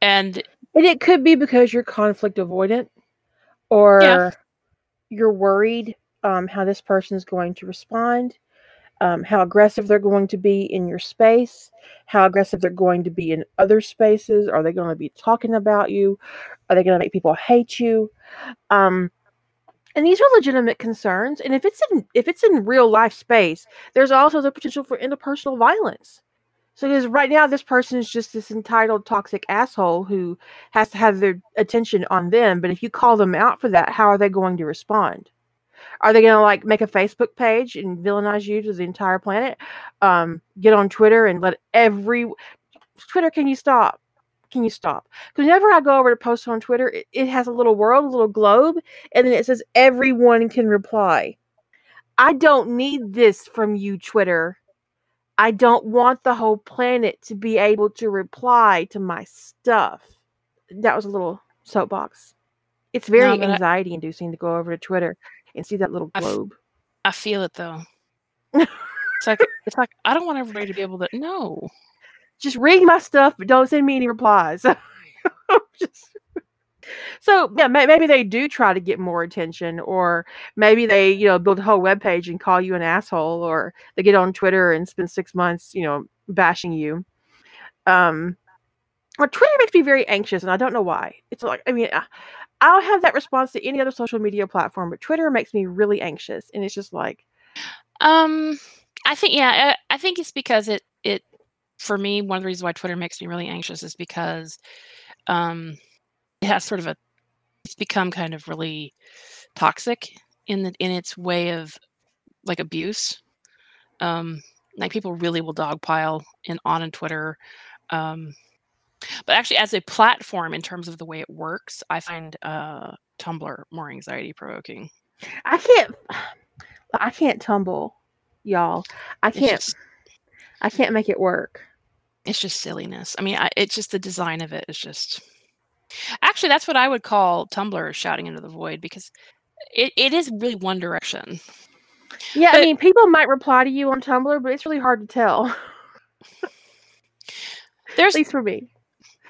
and and it could be because you're conflict avoidant, or yeah. you're worried um, how this person is going to respond, um, how aggressive they're going to be in your space, how aggressive they're going to be in other spaces. Are they going to be talking about you? Are they going to make people hate you? Um, and these are legitimate concerns and if it's in if it's in real life space there's also the potential for interpersonal violence. So because right now this person is just this entitled toxic asshole who has to have their attention on them but if you call them out for that how are they going to respond? Are they going to like make a facebook page and villainize you to the entire planet? Um, get on twitter and let every twitter can you stop can you stop? Because whenever I go over to post on Twitter, it, it has a little world, a little globe, and then it says everyone can reply. I don't need this from you, Twitter. I don't want the whole planet to be able to reply to my stuff. That was a little soapbox. It's very no, anxiety inducing to go over to Twitter and see that little globe. I, f- I feel it though. it's like it's like I don't want everybody to be able to no just read my stuff, but don't send me any replies. just, so yeah, maybe they do try to get more attention, or maybe they, you know, build a whole web page and call you an asshole, or they get on Twitter and spend six months, you know, bashing you. Um, well, Twitter makes me very anxious, and I don't know why. It's like, I mean, I don't have that response to any other social media platform, but Twitter makes me really anxious, and it's just like, um, I think yeah, I, I think it's because it it for me, one of the reasons why Twitter makes me really anxious is because um, it has sort of a it's become kind of really toxic in the in its way of like abuse. Um, like people really will dogpile in on and Twitter. Um, but actually, as a platform, in terms of the way it works, I find uh, Tumblr more anxiety provoking. I can't. I can't tumble, y'all. I can't. Just, I can't make it work it's just silliness. I mean, I, it's just the design of it is just. Actually, that's what I would call Tumblr shouting into the void because it, it is really one direction. Yeah, but, I mean, people might reply to you on Tumblr, but it's really hard to tell. There's at least for me.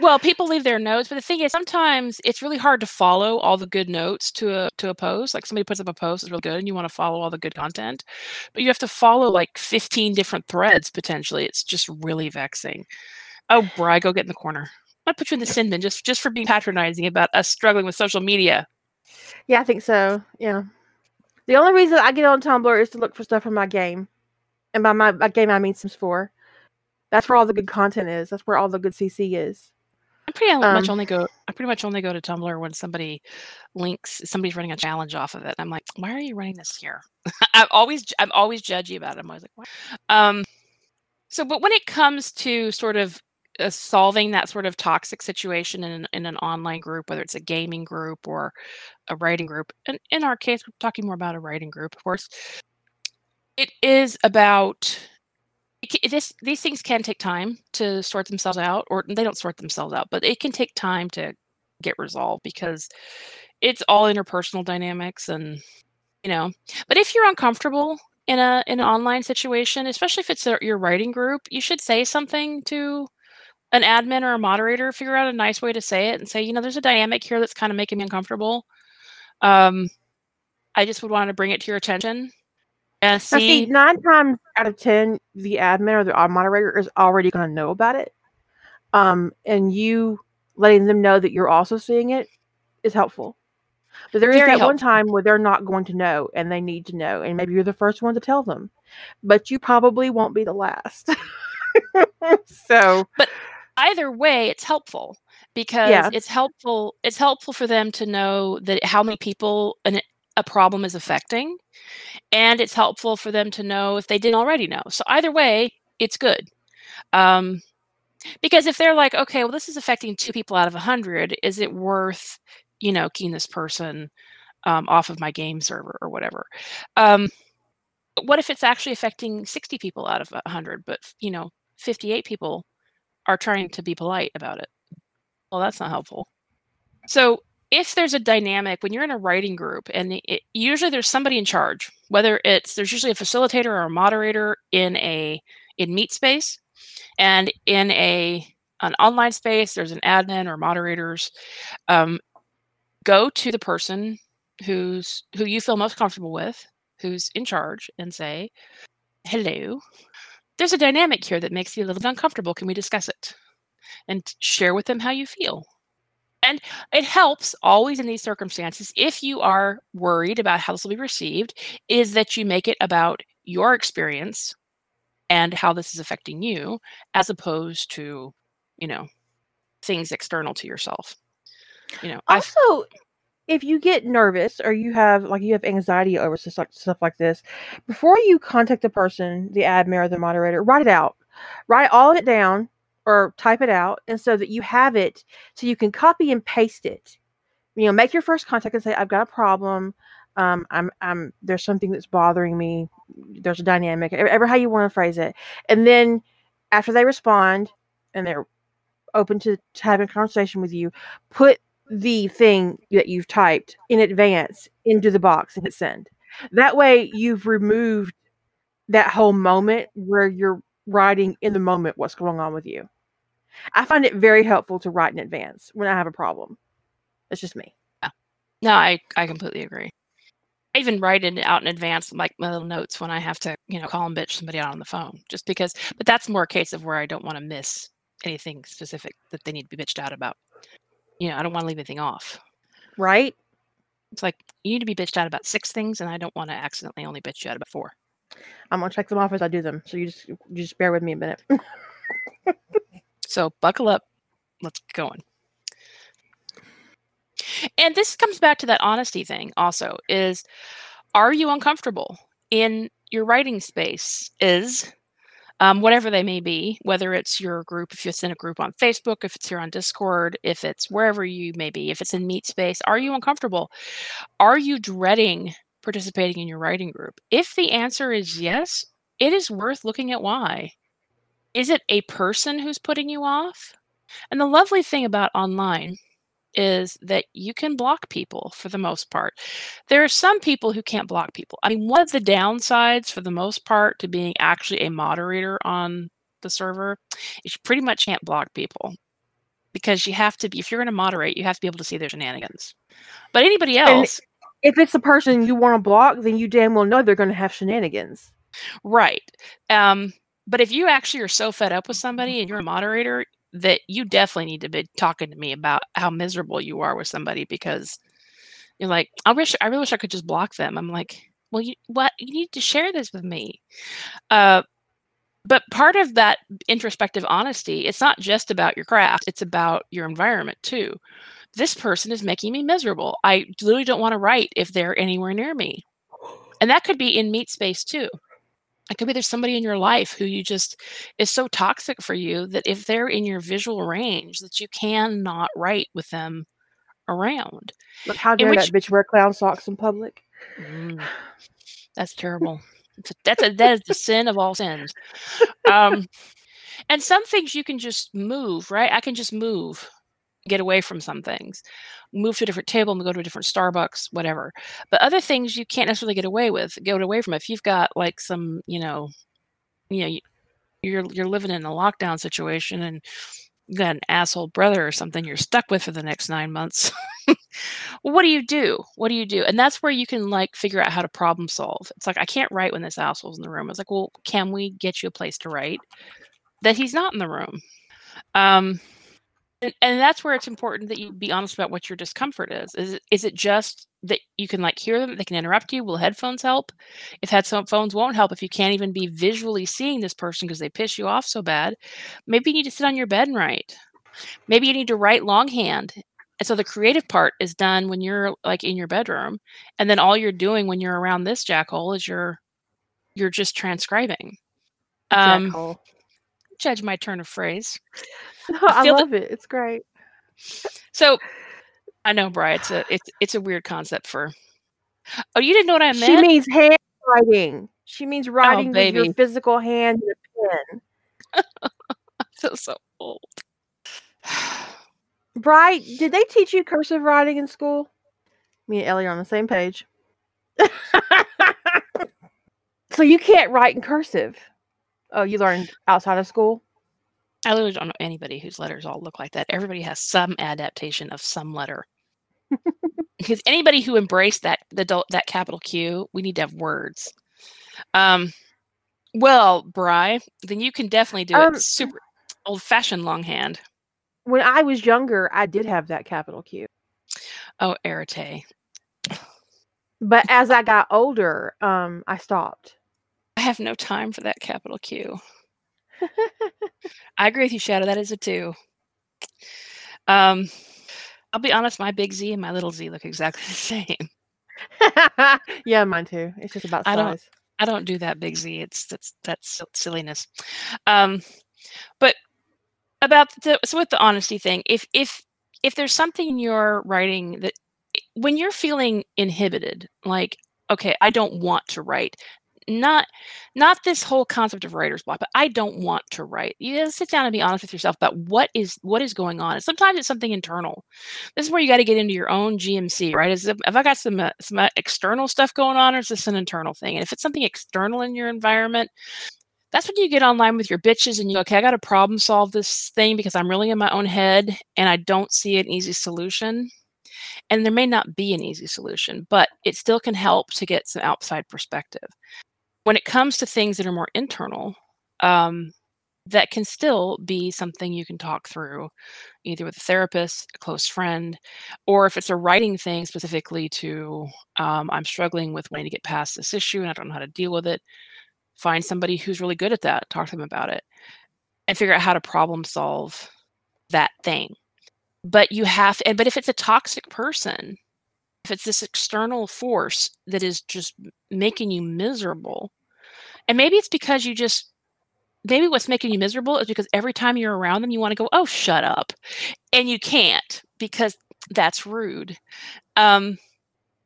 Well, people leave their notes, but the thing is, sometimes it's really hard to follow all the good notes to a to a post. Like somebody puts up a post that's really good, and you want to follow all the good content, but you have to follow like fifteen different threads potentially. It's just really vexing. Oh, Bry, go get in the corner. I put you in the sin bin just just for being patronizing about us struggling with social media. Yeah, I think so. Yeah. The only reason I get on Tumblr is to look for stuff for my game, and by my, my game I mean Sims Four. That's where all the good content is. That's where all the good CC is. I pretty um, much only go. I pretty much only go to Tumblr when somebody links. Somebody's running a challenge off of it. I'm like, why are you running this here? I'm always I'm always judgy about it. I'm always like, why? Um. So, but when it comes to sort of uh, solving that sort of toxic situation in an, in an online group, whether it's a gaming group or a writing group, and in our case, we're talking more about a writing group, of course. It is about this these things can take time to sort themselves out or they don't sort themselves out but it can take time to get resolved because it's all interpersonal dynamics and You know, but if you're uncomfortable in a in an online situation, especially if it's a, your writing group, you should say something to an admin or a moderator. Figure out a nice way to say it and say, you know, there's a dynamic here that's kind of making me uncomfortable. Um, I just would want to bring it to your attention. And see, see nine times out of ten, the admin or the moderator is already going to know about it. Um, and you letting them know that you're also seeing it is helpful. But there is that helpful. one time where they're not going to know and they need to know, and maybe you're the first one to tell them, but you probably won't be the last. so, but either way, it's helpful because yeah. it's helpful. It's helpful for them to know that how many people an, a problem is affecting, and it's helpful for them to know if they didn't already know. So either way, it's good. Um, because if they're like, okay, well, this is affecting two people out of a hundred, is it worth you know, keying this person um, off of my game server or whatever. Um, what if it's actually affecting 60 people out of 100, but, you know, 58 people are trying to be polite about it? Well, that's not helpful. So if there's a dynamic when you're in a writing group and it, usually there's somebody in charge whether it's there's usually a facilitator or a moderator in a in meet space and in a an online space there's an admin or moderators um, go to the person who's who you feel most comfortable with, who's in charge, and say, "Hello, there's a dynamic here that makes you a little uncomfortable. Can we discuss it?" And share with them how you feel. And it helps always in these circumstances, if you are worried about how this will be received, is that you make it about your experience and how this is affecting you, as opposed to, you know, things external to yourself. You know, also, I've, if you get nervous or you have like you have anxiety over stuff, stuff like this, before you contact the person, the admin or the moderator, write it out. Write all of it down or type it out, and so that you have it, so you can copy and paste it. You know, make your first contact and say, "I've got a problem. Um, I'm, I'm. There's something that's bothering me. There's a dynamic. Ever how you want to phrase it, and then after they respond and they're open to, to having a conversation with you, put the thing that you've typed in advance into the box and hit send. That way, you've removed that whole moment where you're writing in the moment what's going on with you. I find it very helpful to write in advance when I have a problem. It's just me. Yeah. No, I, I completely agree. I even write it out in advance, like my little notes when I have to, you know, call and bitch somebody out on the phone, just because. But that's more a case of where I don't want to miss anything specific that they need to be bitched out about you know, I don't want to leave anything off. Right? It's like you need to be bitched out about six things, and I don't want to accidentally only bitch you out about four. I'm gonna check them off as I do them. So you just you just bear with me a minute. so buckle up. Let's get going. And this comes back to that honesty thing also is are you uncomfortable in your writing space? Is um, whatever they may be, whether it's your group, if it's in a group on Facebook, if it's here on Discord, if it's wherever you may be, if it's in Meet Space, are you uncomfortable? Are you dreading participating in your writing group? If the answer is yes, it is worth looking at why. Is it a person who's putting you off? And the lovely thing about online is that you can block people for the most part. There are some people who can't block people. I mean, one of the downsides for the most part to being actually a moderator on the server is you pretty much can't block people because you have to be, if you're going to moderate, you have to be able to see their shenanigans. But anybody else. And if it's the person you want to block, then you damn well know they're going to have shenanigans. Right. Um, but if you actually are so fed up with somebody and you're a moderator, that you definitely need to be talking to me about how miserable you are with somebody because you're like, I wish I really wish I could just block them. I'm like, well, you what you need to share this with me. Uh, but part of that introspective honesty, it's not just about your craft, it's about your environment too. This person is making me miserable. I literally don't want to write if they're anywhere near me. And that could be in meet space too it could be there's somebody in your life who you just is so toxic for you that if they're in your visual range that you cannot write with them around. But how dare which, that bitch wear clown socks in public? Mm, that's terrible. A, that's a, that is the sin of all sins. Um, and some things you can just move, right? I can just move get away from some things move to a different table and go to a different starbucks whatever. But other things you can't necessarily get away with get away from. If you've got like some you know you know you're you're living in a lockdown situation and you got an asshole brother or something you're stuck with for the next nine months what do you do? What do you do? And that's where you can like figure out how to problem solve. It's like i can't write when this asshole's in the room. I was like well can we get you a place to write that he's not in the room? Um and, and that's where it's important that you be honest about what your discomfort is. Is it, is it just that you can like hear them? They can interrupt you. Will headphones help? If headphones won't help, if you can't even be visually seeing this person because they piss you off so bad, maybe you need to sit on your bed and write. Maybe you need to write longhand. And so the creative part is done when you're like in your bedroom, and then all you're doing when you're around this jackhole is you're you're just transcribing. Um, jackhole. Judge my turn of phrase. I, I love that, it. It's great. So I know, Brian. It's a it's it's a weird concept for. Oh, you didn't know what I meant. She means handwriting. She means oh, writing oh, with your physical hand and a pen. I feel so old. Bright, did they teach you cursive writing in school? Me and Ellie are on the same page. so you can't write in cursive. Oh, you learned outside of school? I literally don't know anybody whose letters all look like that. Everybody has some adaptation of some letter. because anybody who embraced that the that capital Q, we need to have words. Um, well, Bry, then you can definitely do um, it super old fashioned longhand. When I was younger, I did have that capital Q. Oh, Arete. But as I got older, um, I stopped. I have no time for that capital Q. I agree with you, Shadow. That is a two. Um, I'll be honest. My big Z and my little Z look exactly the same. yeah, mine too. It's just about size. I don't. I don't do that big Z. It's that's that's silliness. Um, but about the so with the honesty thing, if if if there's something in your writing that when you're feeling inhibited, like okay, I don't want to write not not this whole concept of writer's block but i don't want to write. You gotta sit down and be honest with yourself about what is what is going on and sometimes it's something internal. This is where you got to get into your own gmc right? Is if, if i got some uh, some uh, external stuff going on or is this an internal thing? And if it's something external in your environment that's when you get online with your bitches and you go, okay, I got to problem solve this thing because I'm really in my own head and I don't see an easy solution. And there may not be an easy solution, but it still can help to get some outside perspective when it comes to things that are more internal, um, that can still be something you can talk through either with a therapist, a close friend, or if it's a writing thing specifically to, um, I'm struggling with wanting to get past this issue and I don't know how to deal with it, find somebody who's really good at that, talk to them about it, and figure out how to problem solve that thing. But you have, and but if it's a toxic person, if it's this external force that is just making you miserable, and maybe it's because you just maybe what's making you miserable is because every time you're around them, you want to go, oh, shut up. And you can't because that's rude. Um,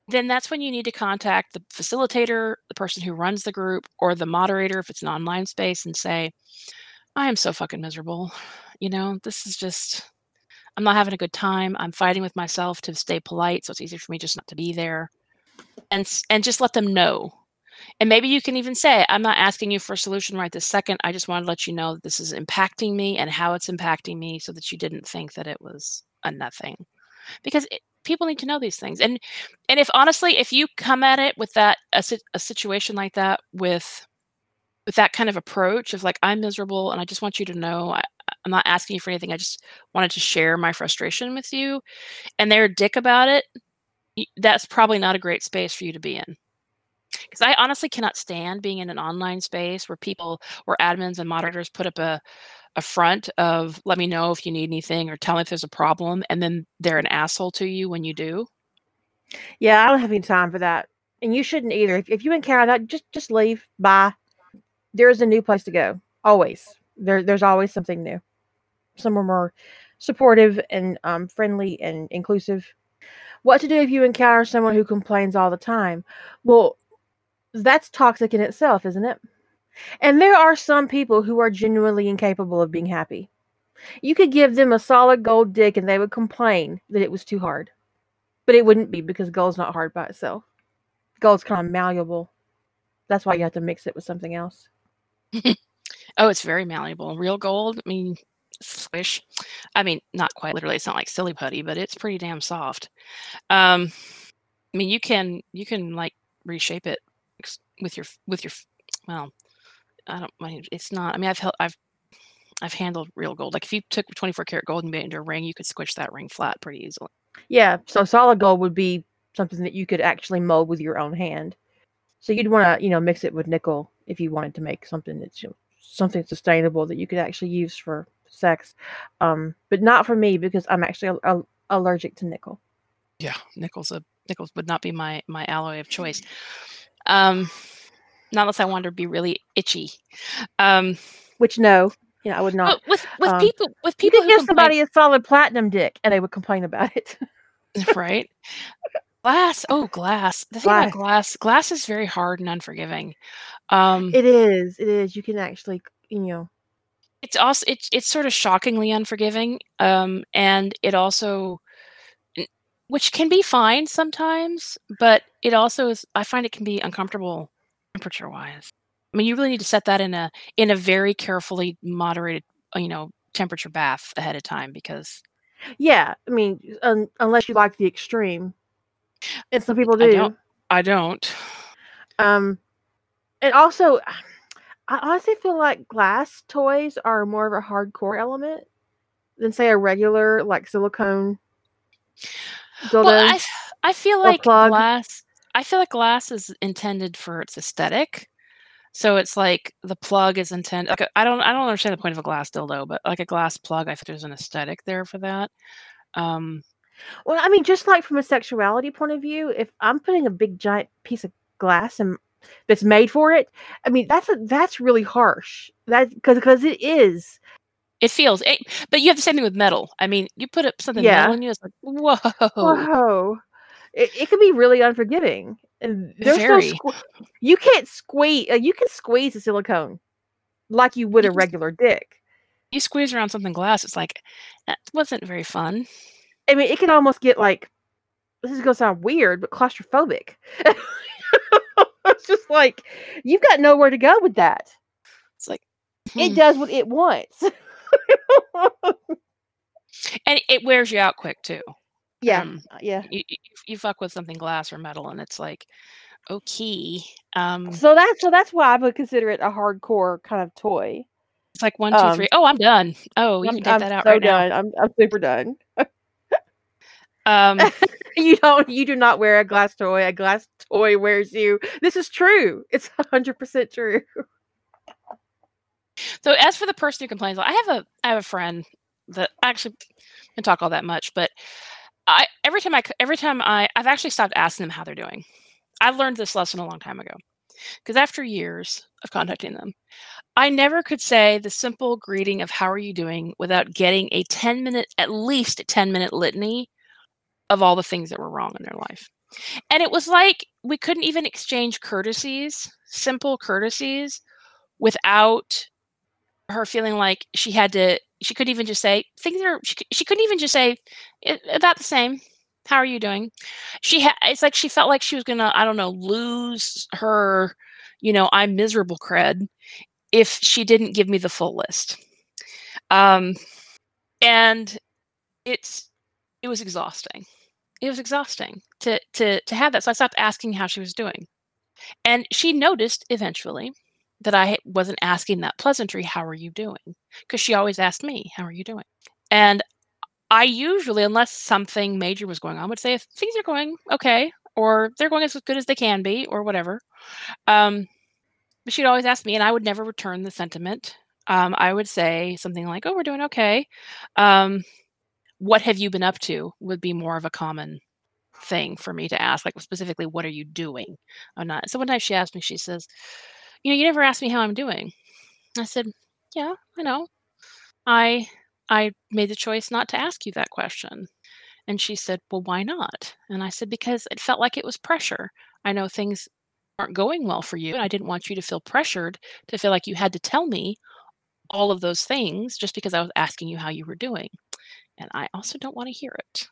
then that's when you need to contact the facilitator, the person who runs the group, or the moderator if it's an online space and say, I am so fucking miserable. You know, this is just, I'm not having a good time. I'm fighting with myself to stay polite. So it's easier for me just not to be there. And, and just let them know and maybe you can even say, I'm not asking you for a solution right this second. I just want to let you know that this is impacting me and how it's impacting me so that you didn't think that it was a nothing. Because it, people need to know these things. And and if honestly, if you come at it with that a, a situation like that with with that kind of approach of like I'm miserable and I just want you to know I, I'm not asking you for anything. I just wanted to share my frustration with you. And they're dick about it. That's probably not a great space for you to be in because I honestly cannot stand being in an online space where people, where admins and moderators put up a a front of let me know if you need anything or tell me if there's a problem, and then they're an asshole to you when you do. Yeah, I don't have any time for that, and you shouldn't either. If, if you encounter that, just just leave. Bye. There's a new place to go. Always there. There's always something new. Somewhere more supportive and um, friendly and inclusive. What to do if you encounter someone who complains all the time? Well, that's toxic in itself, isn't it? And there are some people who are genuinely incapable of being happy. You could give them a solid gold dick and they would complain that it was too hard. But it wouldn't be because gold's not hard by itself. Gold's kind of malleable. That's why you have to mix it with something else. oh, it's very malleable. Real gold, I mean, squish. I mean, not quite literally. It's not like silly putty, but it's pretty damn soft. Um, I mean, you can you can like reshape it with your with your well, I don't mind. It's not. I mean, I've held, I've I've handled real gold. Like if you took 24 karat gold and made it into a ring, you could squish that ring flat pretty easily. Yeah. So solid gold would be something that you could actually mold with your own hand. So you'd want to, you know, mix it with nickel if you wanted to make something that's you know, something sustainable that you could actually use for sex. Um, but not for me because I'm actually a, a, allergic to nickel. Yeah, nickel's a nickels would not be my my alloy of choice. Um, not unless I wanted to be really itchy. Um, Which no, yeah, I would not. With with um, people with people you could give somebody a solid platinum dick and they would complain about it. right. Glass. Oh, glass. The thing glass. about glass, glass is very hard and unforgiving. Um, it is. It is. You can actually, you know. It's also it's it's sort of shockingly unforgiving, um, and it also, which can be fine sometimes, but it also is. I find it can be uncomfortable temperature wise. I mean, you really need to set that in a in a very carefully moderated, uh, you know, temperature bath ahead of time because. Yeah, I mean, un- unless you like the extreme, and some people do. I don't. I don't. Um, and also, I honestly feel like glass toys are more of a hardcore element than say a regular like silicone Well, I, I feel like glass. I feel like glass is intended for its aesthetic. So it's like the plug is intended. Like I don't, I don't understand the point of a glass dildo, but like a glass plug, I think there's an aesthetic there for that. Um, well, I mean, just like from a sexuality point of view, if I'm putting a big giant piece of glass and that's made for it, I mean, that's a, that's really harsh. That because because it is. It feels, it, but you have the same thing with metal. I mean, you put up something yeah. metal and you, it's like whoa, whoa. It, it can be really unforgiving. And there's Very. no squ- you can't squeeze. Uh, you can squeeze a silicone like you would you a regular dick. You squeeze around something glass, it's like that wasn't very fun. I mean, it can almost get like this is gonna sound weird, but claustrophobic. it's just like you've got nowhere to go with that. It's like hmm. it does what it wants. and it wears you out quick too. Yeah, um, yeah. You, you fuck with something glass or metal, and it's like, okay. Um, so that's so that's why I would consider it a hardcore kind of toy. It's like one, two, um, three. Oh, I'm done. Oh, you I'm, can take I'm that out so right done. now. I'm I'm super done. um, you don't. You do not wear a glass toy. A glass toy wears you. This is true. It's hundred percent true. So as for the person who complains, I have a I have a friend that actually can talk all that much, but I every time I every time I I've actually stopped asking them how they're doing. I learned this lesson a long time ago because after years of contacting them, I never could say the simple greeting of "How are you doing?" without getting a ten minute, at least a ten minute litany of all the things that were wrong in their life. And it was like we couldn't even exchange courtesies, simple courtesies, without her feeling like she had to she couldn't even just say things are she, she couldn't even just say about the same. How are you doing? She had it's like she felt like she was gonna i don't know lose her you know i'm miserable cred if she didn't give me the full list. Um and it's it was exhausting. It was exhausting to to to have that so i stopped asking how she was doing. And she noticed eventually that I wasn't asking that pleasantry, how are you doing? Because she always asked me, how are you doing? And I usually, unless something major was going on, would say if things are going okay, or they're going as good as they can be, or whatever. Um, but she'd always ask me, and I would never return the sentiment. Um, I would say something like, "Oh, we're doing okay." Um, what have you been up to? Would be more of a common thing for me to ask, like specifically, "What are you doing?" I'm not. So one time she asked me, she says, you know, you never asked me how I'm doing. I said, yeah, I know. I I made the choice not to ask you that question. And she said, well, why not? And I said, because it felt like it was pressure. I know things aren't going well for you, and I didn't want you to feel pressured to feel like you had to tell me all of those things just because I was asking you how you were doing. And I also don't want to hear it.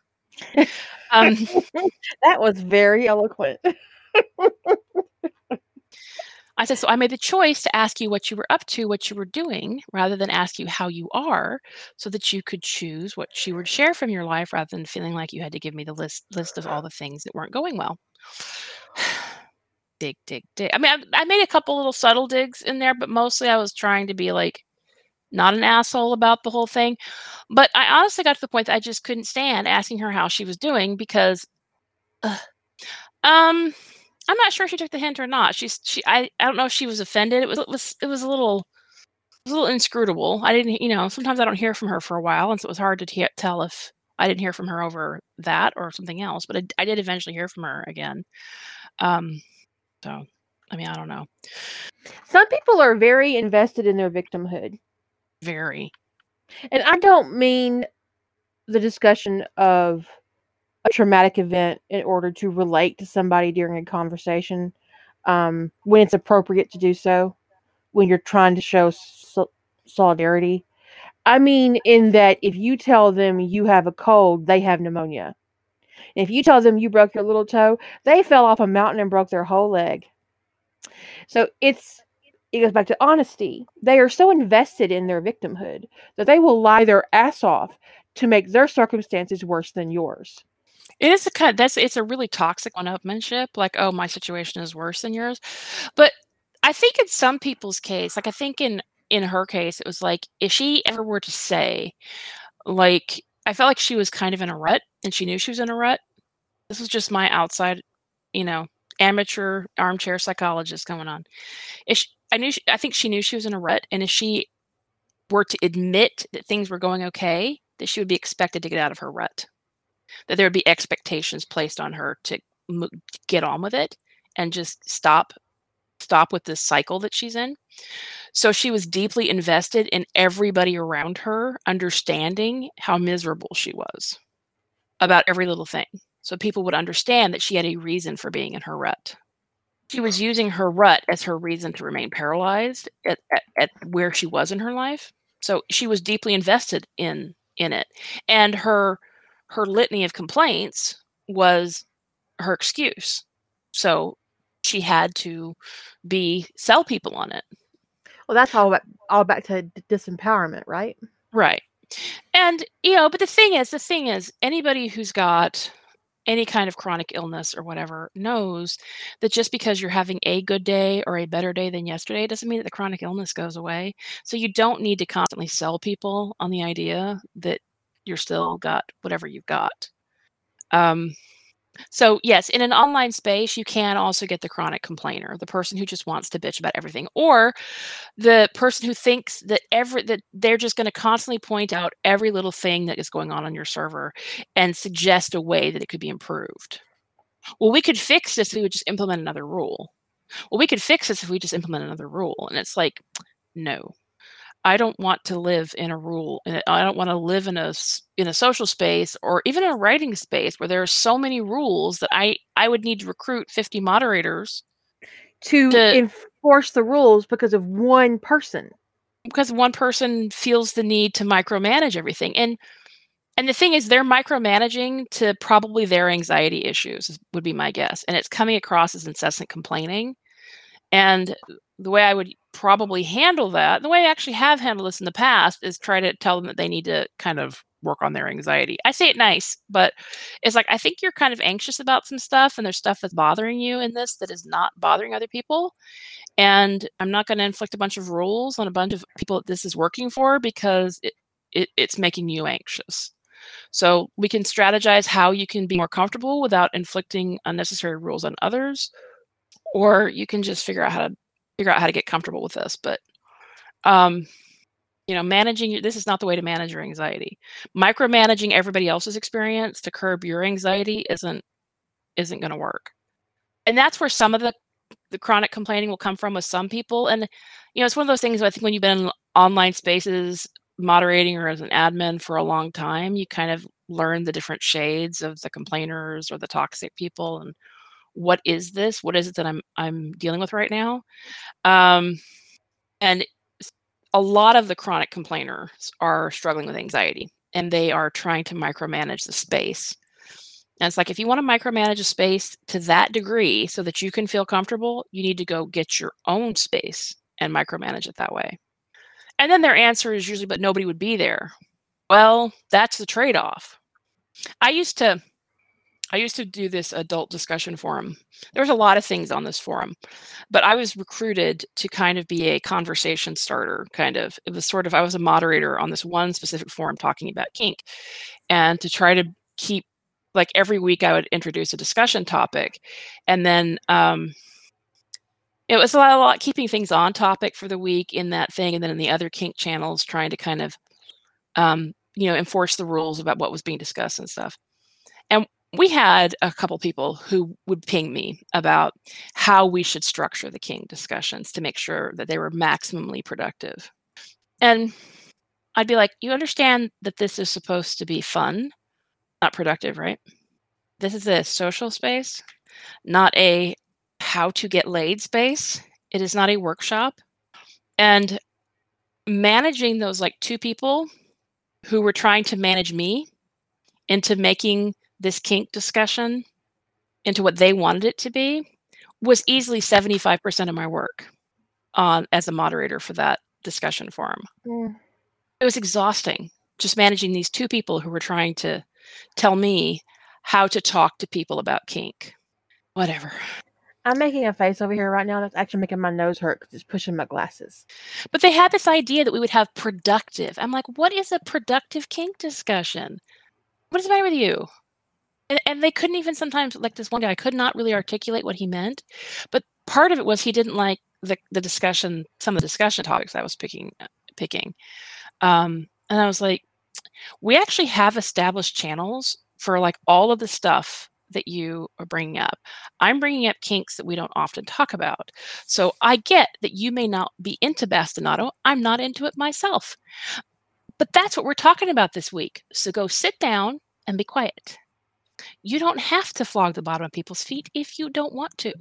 um, that was very eloquent. I said, so I made the choice to ask you what you were up to, what you were doing, rather than ask you how you are, so that you could choose what you would share from your life rather than feeling like you had to give me the list list of all the things that weren't going well. dig, dig, dig. I mean, I, I made a couple little subtle digs in there, but mostly I was trying to be like not an asshole about the whole thing. But I honestly got to the point that I just couldn't stand asking her how she was doing because, uh, um, I'm not sure if she took the hint or not. She's she I, I don't know if she was offended. It was it was it was a little it was a little inscrutable. I didn't you know sometimes I don't hear from her for a while, and so it was hard to t- tell if I didn't hear from her over that or something else. But I, I did eventually hear from her again. Um, so I mean I don't know. Some people are very invested in their victimhood. Very. And I don't mean the discussion of a traumatic event in order to relate to somebody during a conversation um, when it's appropriate to do so, when you're trying to show so- solidarity. I mean, in that if you tell them you have a cold, they have pneumonia. If you tell them you broke your little toe, they fell off a mountain and broke their whole leg. So it's it goes back to honesty. They are so invested in their victimhood that they will lie their ass off to make their circumstances worse than yours. It is a kind. That's it's a really toxic one-upmanship. Like, oh, my situation is worse than yours. But I think in some people's case, like I think in in her case, it was like if she ever were to say, like, I felt like she was kind of in a rut, and she knew she was in a rut. This was just my outside, you know, amateur armchair psychologist going on. If she, I knew, she, I think she knew she was in a rut, and if she were to admit that things were going okay, that she would be expected to get out of her rut that there would be expectations placed on her to get on with it and just stop stop with this cycle that she's in. So she was deeply invested in everybody around her understanding how miserable she was about every little thing. So people would understand that she had a reason for being in her rut. She was using her rut as her reason to remain paralyzed at, at, at where she was in her life. So she was deeply invested in in it. And her her litany of complaints was her excuse. So she had to be sell people on it. Well, that's all back, all back to disempowerment, right? Right. And you know, but the thing is, the thing is, anybody who's got any kind of chronic illness or whatever knows that just because you're having a good day or a better day than yesterday doesn't mean that the chronic illness goes away. So you don't need to constantly sell people on the idea that you're still got whatever you've got. Um, so yes, in an online space, you can also get the chronic complainer, the person who just wants to bitch about everything, or the person who thinks that every that they're just going to constantly point out every little thing that is going on on your server and suggest a way that it could be improved. Well, we could fix this if we would just implement another rule. Well, we could fix this if we just implement another rule. And it's like, no, I don't want to live in a rule. I don't want to live in a in a social space or even a writing space where there are so many rules that I I would need to recruit 50 moderators to, to enforce the rules because of one person. Because one person feels the need to micromanage everything. And and the thing is they're micromanaging to probably their anxiety issues would be my guess. And it's coming across as incessant complaining. And the way I would probably handle that, the way I actually have handled this in the past, is try to tell them that they need to kind of work on their anxiety. I say it nice, but it's like I think you're kind of anxious about some stuff and there's stuff that's bothering you in this that is not bothering other people. And I'm not going to inflict a bunch of rules on a bunch of people that this is working for because it, it it's making you anxious. So we can strategize how you can be more comfortable without inflicting unnecessary rules on others, or you can just figure out how to figure out how to get comfortable with this. But um, you know, managing this is not the way to manage your anxiety. Micromanaging everybody else's experience to curb your anxiety isn't isn't going to work. And that's where some of the the chronic complaining will come from with some people. And you know, it's one of those things. I think when you've been in online spaces moderating or as an admin for a long time, you kind of learn the different shades of the complainers or the toxic people and what is this? What is it that I'm I'm dealing with right now? Um, and a lot of the chronic complainers are struggling with anxiety and they are trying to micromanage the space. And it's like if you want to micromanage a space to that degree so that you can feel comfortable, you need to go get your own space and micromanage it that way. And then their answer is usually, but nobody would be there. Well, that's the trade off. I used to I used to do this adult discussion forum. There was a lot of things on this forum, but I was recruited to kind of be a conversation starter, kind of. It was sort of, I was a moderator on this one specific forum talking about kink. And to try to keep, like every week, I would introduce a discussion topic. And then, um, it was a lot, a lot keeping things on topic for the week in that thing, and then in the other kink channels, trying to kind of, um, you know, enforce the rules about what was being discussed and stuff. We had a couple people who would ping me about how we should structure the kink discussions to make sure that they were maximally productive. And I'd be like, you understand that this is supposed to be fun, not productive, right? This is a social space, not a how to get laid space. It is not a workshop. And managing those like two people who were trying to manage me into making this kink discussion into what they wanted it to be was easily 75% of my work uh, as a moderator for that discussion forum. Mm. It was exhausting just managing these two people who were trying to tell me how to talk to people about kink. Whatever. I'm making a face over here right now that's actually making my nose hurt because it's pushing my glasses. But they had this idea that we would have productive. I'm like, what is a productive kink discussion? What is the matter with you? And, and they couldn't even sometimes like this one guy could not really articulate what he meant but part of it was he didn't like the, the discussion some of the discussion topics i was picking uh, picking um, and i was like we actually have established channels for like all of the stuff that you are bringing up. I'm bringing up kinks that we don't often talk about. So I get that you may not be into bastinado. I'm not into it myself. But that's what we're talking about this week. So go sit down and be quiet. You don't have to flog the bottom of people's feet if you don't want to.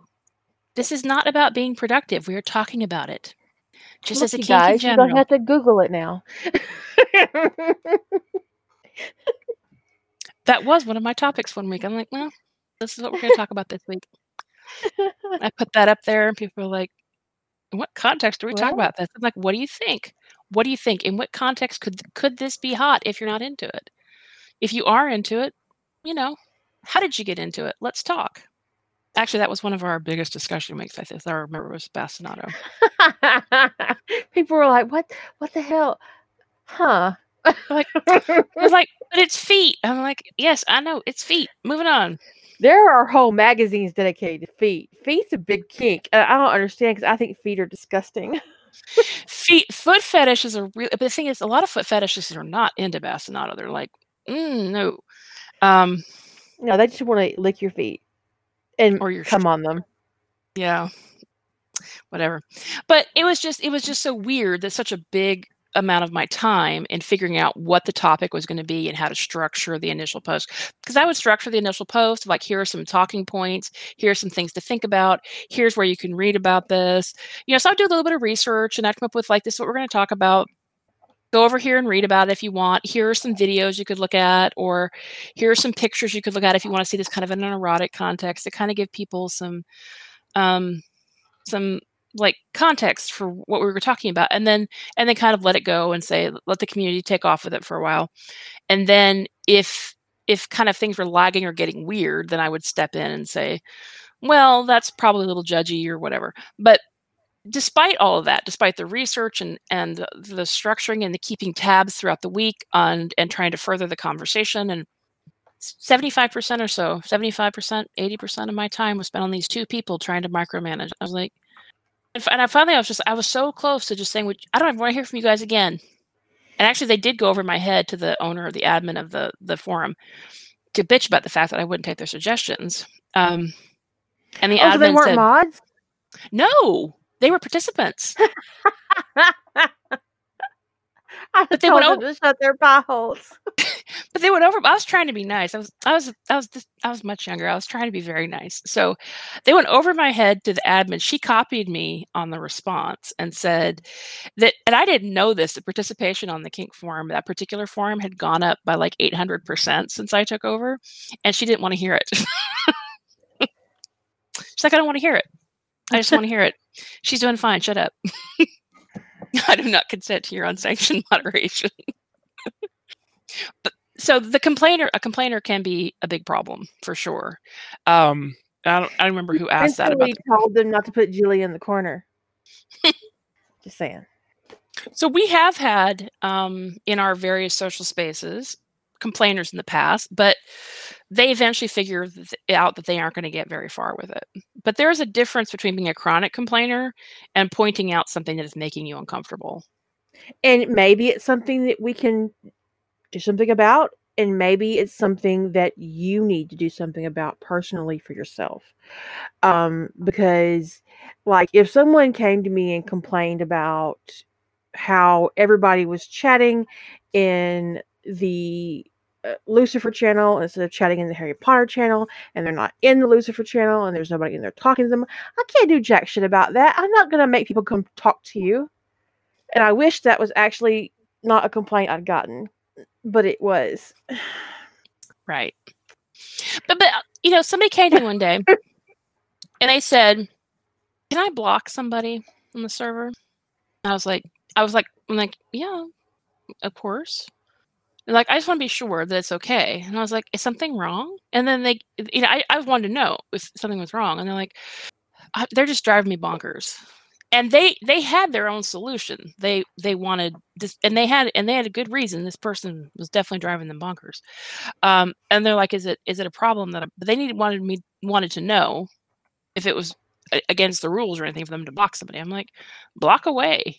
This is not about being productive. We are talking about it. Just Look, as a guys, you don't have to Google it now. that was one of my topics one week. I'm like, well, this is what we're going to talk about this week. I put that up there, and people are like, "In what context do we well, talk about this?" I'm like, "What do you think? What do you think? In what context could could this be hot if you're not into it? If you are into it, you know, how did you get into it? Let's talk. Actually, that was one of our biggest discussion weeks. I think I remember it was Bastinado. People were like, "What? What the hell? Huh?" like, I was like, "But it's feet." I'm like, "Yes, I know it's feet." Moving on. There are whole magazines dedicated to feet. Feet's a big kink. I don't understand because I think feet are disgusting. feet, foot fetish is a real. But the thing is, a lot of foot fetishes are not into bastinado. They're like, mm, no. Um, no, they just want to lick your feet and or your come on them. Yeah. Whatever. But it was just it was just so weird that such a big amount of my time in figuring out what the topic was going to be and how to structure the initial post because i would structure the initial post like here are some talking points here are some things to think about here's where you can read about this you know so i'd do a little bit of research and i'd come up with like this is what we're going to talk about go over here and read about it if you want. Here are some videos you could look at, or here are some pictures you could look at if you want to see this kind of in an erotic context to kind of give people some um some like context for what we were talking about and then and then kind of let it go and say let the community take off with it for a while and then if if kind of things were lagging or getting weird then i would step in and say well that's probably a little judgy or whatever but despite all of that, despite the research and and the structuring and the keeping tabs throughout the week on and trying to further the conversation and 75% or so 75% 80% of my time was spent on these two people trying to micromanage. I was like and i finally i was just i was so close to just saying i don't want to hear from you guys again. And actually they did go over my head to the owner or the admin of the the forum to bitch about the fact that i wouldn't take their suggestions. Um and the oh, admin so they weren't said, mods? No they were participants. I but they went over to shut their potholes. but they went over. I was trying to be nice. I was, I was, I was, just, I was much younger. I was trying to be very nice. So they went over my head to the admin. She copied me on the response and said that, and I didn't know this. The participation on the kink forum, that particular forum, had gone up by like eight hundred percent since I took over, and she didn't want to hear it. She's like, I don't want to hear it. I just want to hear it. She's doing fine. Shut up. I do not consent to your unsanctioned moderation. but so the complainer, a complainer can be a big problem for sure. Um, I don't, I don't remember who asked that. About the- told them not to put Julie in the corner. Just saying. So we have had um, in our various social spaces complainers in the past, but they eventually figure out that they aren't going to get very far with it. But there's a difference between being a chronic complainer and pointing out something that is making you uncomfortable. And maybe it's something that we can do something about, and maybe it's something that you need to do something about personally for yourself. Um, because, like, if someone came to me and complained about how everybody was chatting in the uh, Lucifer channel instead of chatting in the Harry Potter channel, and they're not in the Lucifer channel, and there's nobody in there talking to them. I can't do jack shit about that. I'm not gonna make people come talk to you. And I wish that was actually not a complaint I'd gotten, but it was. Right. But but you know, somebody came to me one day, and they said, "Can I block somebody on the server?" And I was like, I was like, I'm like, yeah, of course like, I just want to be sure that it's okay. And I was like, is something wrong? And then they, you know, I, I wanted to know if something was wrong. And they're like, they're just driving me bonkers. And they they had their own solution. They they wanted this, and they had and they had a good reason. This person was definitely driving them bonkers. Um, and they're like, is it is it a problem that? I, they needed wanted me wanted to know if it was against the rules or anything for them to block somebody. I'm like, block away.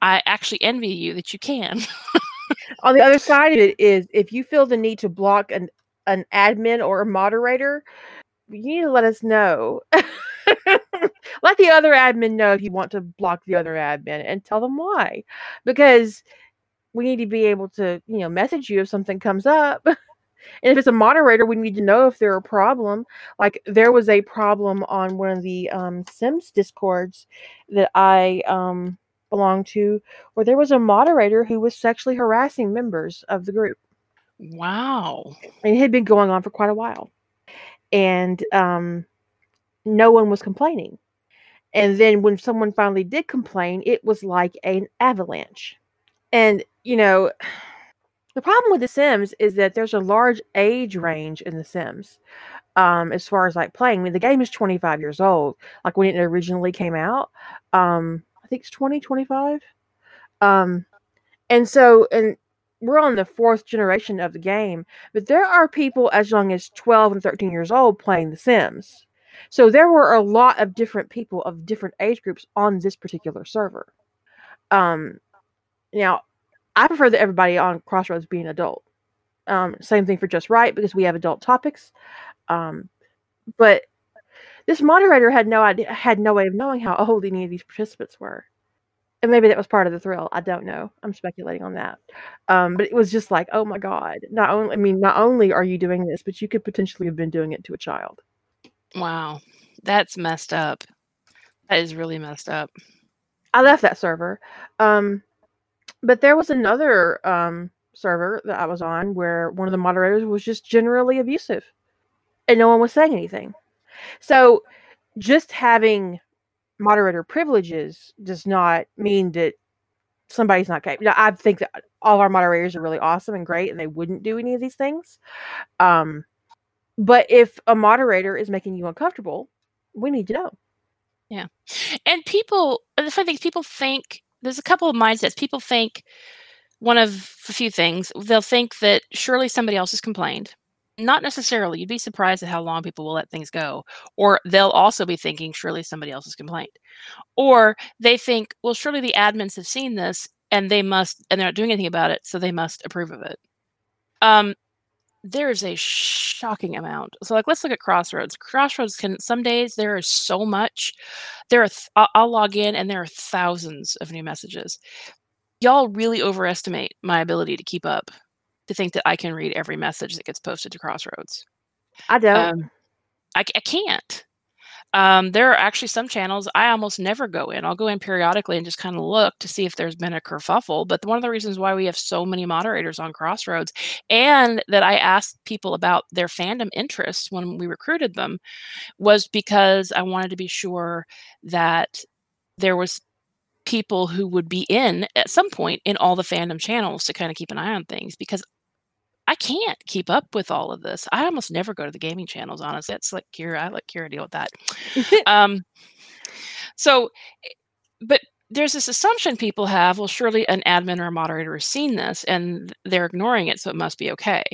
I actually envy you that you can. On the other side of it is if you feel the need to block an an admin or a moderator, you need to let us know. let the other admin know if you want to block the other admin and tell them why. Because we need to be able to, you know, message you if something comes up. and if it's a moderator, we need to know if there's a problem. Like there was a problem on one of the um, Sims discords that I um, belonged to where there was a moderator who was sexually harassing members of the group. Wow. And it had been going on for quite a while. And um, no one was complaining. And then when someone finally did complain, it was like an avalanche. And, you know, the problem with The Sims is that there's a large age range in The Sims um, as far as like playing. I mean, the game is 25 years old, like when it originally came out. Um, think it's 2025. Um, and so, and we're on the fourth generation of the game, but there are people as young as 12 and 13 years old playing The Sims. So there were a lot of different people of different age groups on this particular server. Um, now, I prefer that everybody on Crossroads be an adult. Um, same thing for Just Write because we have adult topics. Um, but this moderator had no idea, had no way of knowing how old any of these participants were. And maybe that was part of the thrill. I don't know. I'm speculating on that. Um, but it was just like, oh my god! Not only, I mean, not only are you doing this, but you could potentially have been doing it to a child. Wow, that's messed up. That is really messed up. I left that server, um, but there was another um, server that I was on where one of the moderators was just generally abusive, and no one was saying anything. So just having moderator privileges does not mean that somebody's not capable. I think that all our moderators are really awesome and great, and they wouldn't do any of these things. Um, but if a moderator is making you uncomfortable, we need to know. Yeah, and people. The funny thing is, people think there's a couple of mindsets. People think one of a few things. They'll think that surely somebody else has complained not necessarily. You'd be surprised at how long people will let things go. Or they'll also be thinking, surely somebody else has complained. Or they think, well, surely the admins have seen this and they must, and they're not doing anything about it, so they must approve of it. Um, there is a shocking amount. So, like, let's look at Crossroads. Crossroads can, some days there is so much. There are, th- I'll log in and there are thousands of new messages. Y'all really overestimate my ability to keep up to think that I can read every message that gets posted to Crossroads. I don't. Um, I, I can't. Um, there are actually some channels I almost never go in. I'll go in periodically and just kind of look to see if there's been a kerfuffle. But one of the reasons why we have so many moderators on Crossroads and that I asked people about their fandom interests when we recruited them was because I wanted to be sure that there was people who would be in at some point in all the fandom channels to kind of keep an eye on things because I can't keep up with all of this. I almost never go to the gaming channels, honestly. It's like Kira. I let Kira deal with that. um, so, eh, but there's this assumption people have well, surely an admin or a moderator has seen this and they're ignoring it, so it must be okay.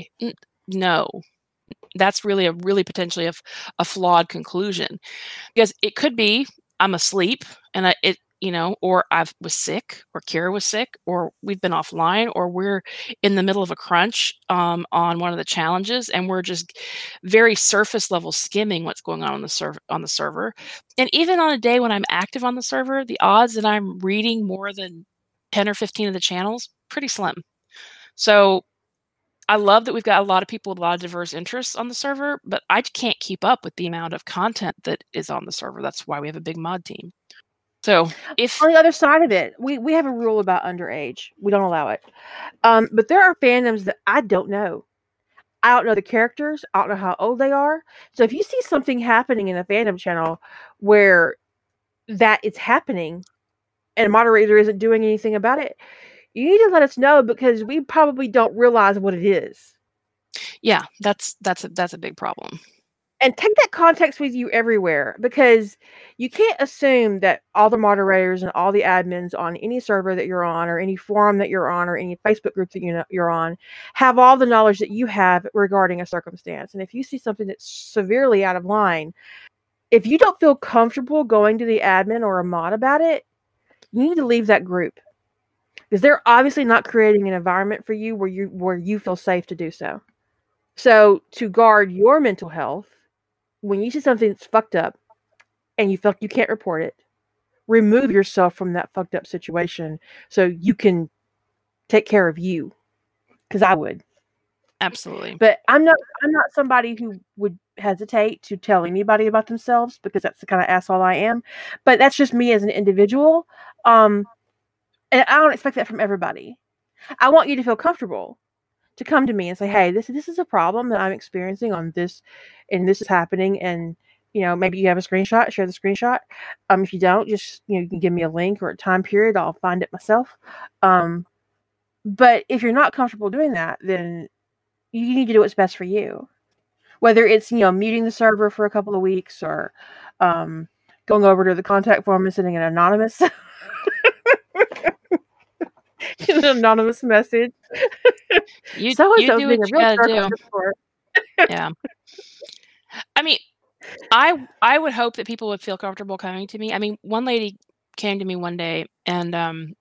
No, that's really a really potentially a, a flawed conclusion because it could be I'm asleep and I, it you know, or I've was sick, or Kira was sick, or we've been offline, or we're in the middle of a crunch um, on one of the challenges, and we're just very surface level skimming what's going on on the server. On the server, and even on a day when I'm active on the server, the odds that I'm reading more than ten or fifteen of the channels pretty slim. So I love that we've got a lot of people with a lot of diverse interests on the server, but I can't keep up with the amount of content that is on the server. That's why we have a big mod team. So if on the other side of it, we we have a rule about underage. We don't allow it. Um, but there are fandoms that I don't know. I don't know the characters. I don't know how old they are. So if you see something happening in a fandom channel where that it's happening and a moderator isn't doing anything about it, you need to let us know because we probably don't realize what it is. Yeah, that's that's a, that's a big problem and take that context with you everywhere because you can't assume that all the moderators and all the admins on any server that you're on or any forum that you're on or any facebook group that you're on have all the knowledge that you have regarding a circumstance. And if you see something that's severely out of line if you don't feel comfortable going to the admin or a mod about it you need to leave that group because they're obviously not creating an environment for you where you where you feel safe to do so. So to guard your mental health when you see something that's fucked up and you feel like you can't report it, remove yourself from that fucked up situation so you can take care of you. Because I would. Absolutely. But I'm not I'm not somebody who would hesitate to tell anybody about themselves because that's the kind of asshole I am. But that's just me as an individual. Um and I don't expect that from everybody. I want you to feel comfortable to come to me and say, "Hey, this this is a problem that I'm experiencing on this, and this is happening." And you know, maybe you have a screenshot. Share the screenshot. Um, if you don't, just you know, you can give me a link or a time period. I'll find it myself. Um, but if you're not comfortable doing that, then you need to do what's best for you. Whether it's you know muting the server for a couple of weeks or um, going over to the contact form and sending an anonymous an anonymous message. You, so you do what you gotta do. yeah. I mean, I I would hope that people would feel comfortable coming to me. I mean, one lady came to me one day and um,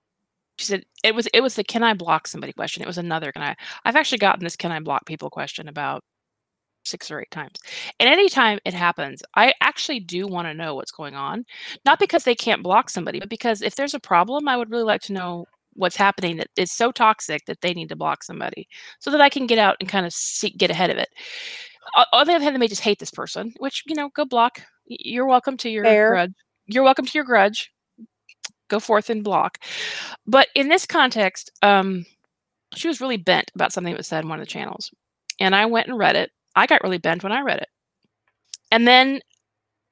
she said it was it was the can I block somebody question. It was another can I I've actually gotten this can I block people question about six or eight times. And anytime it happens, I actually do want to know what's going on. Not because they can't block somebody, but because if there's a problem, I would really like to know what's happening that is so toxic that they need to block somebody so that I can get out and kind of see, get ahead of it. On the other hand, they may just hate this person, which, you know, go block. You're welcome to your Fair. grudge. You're welcome to your grudge. Go forth and block. But in this context, um, she was really bent about something that was said in one of the channels. And I went and read it. I got really bent when I read it. And then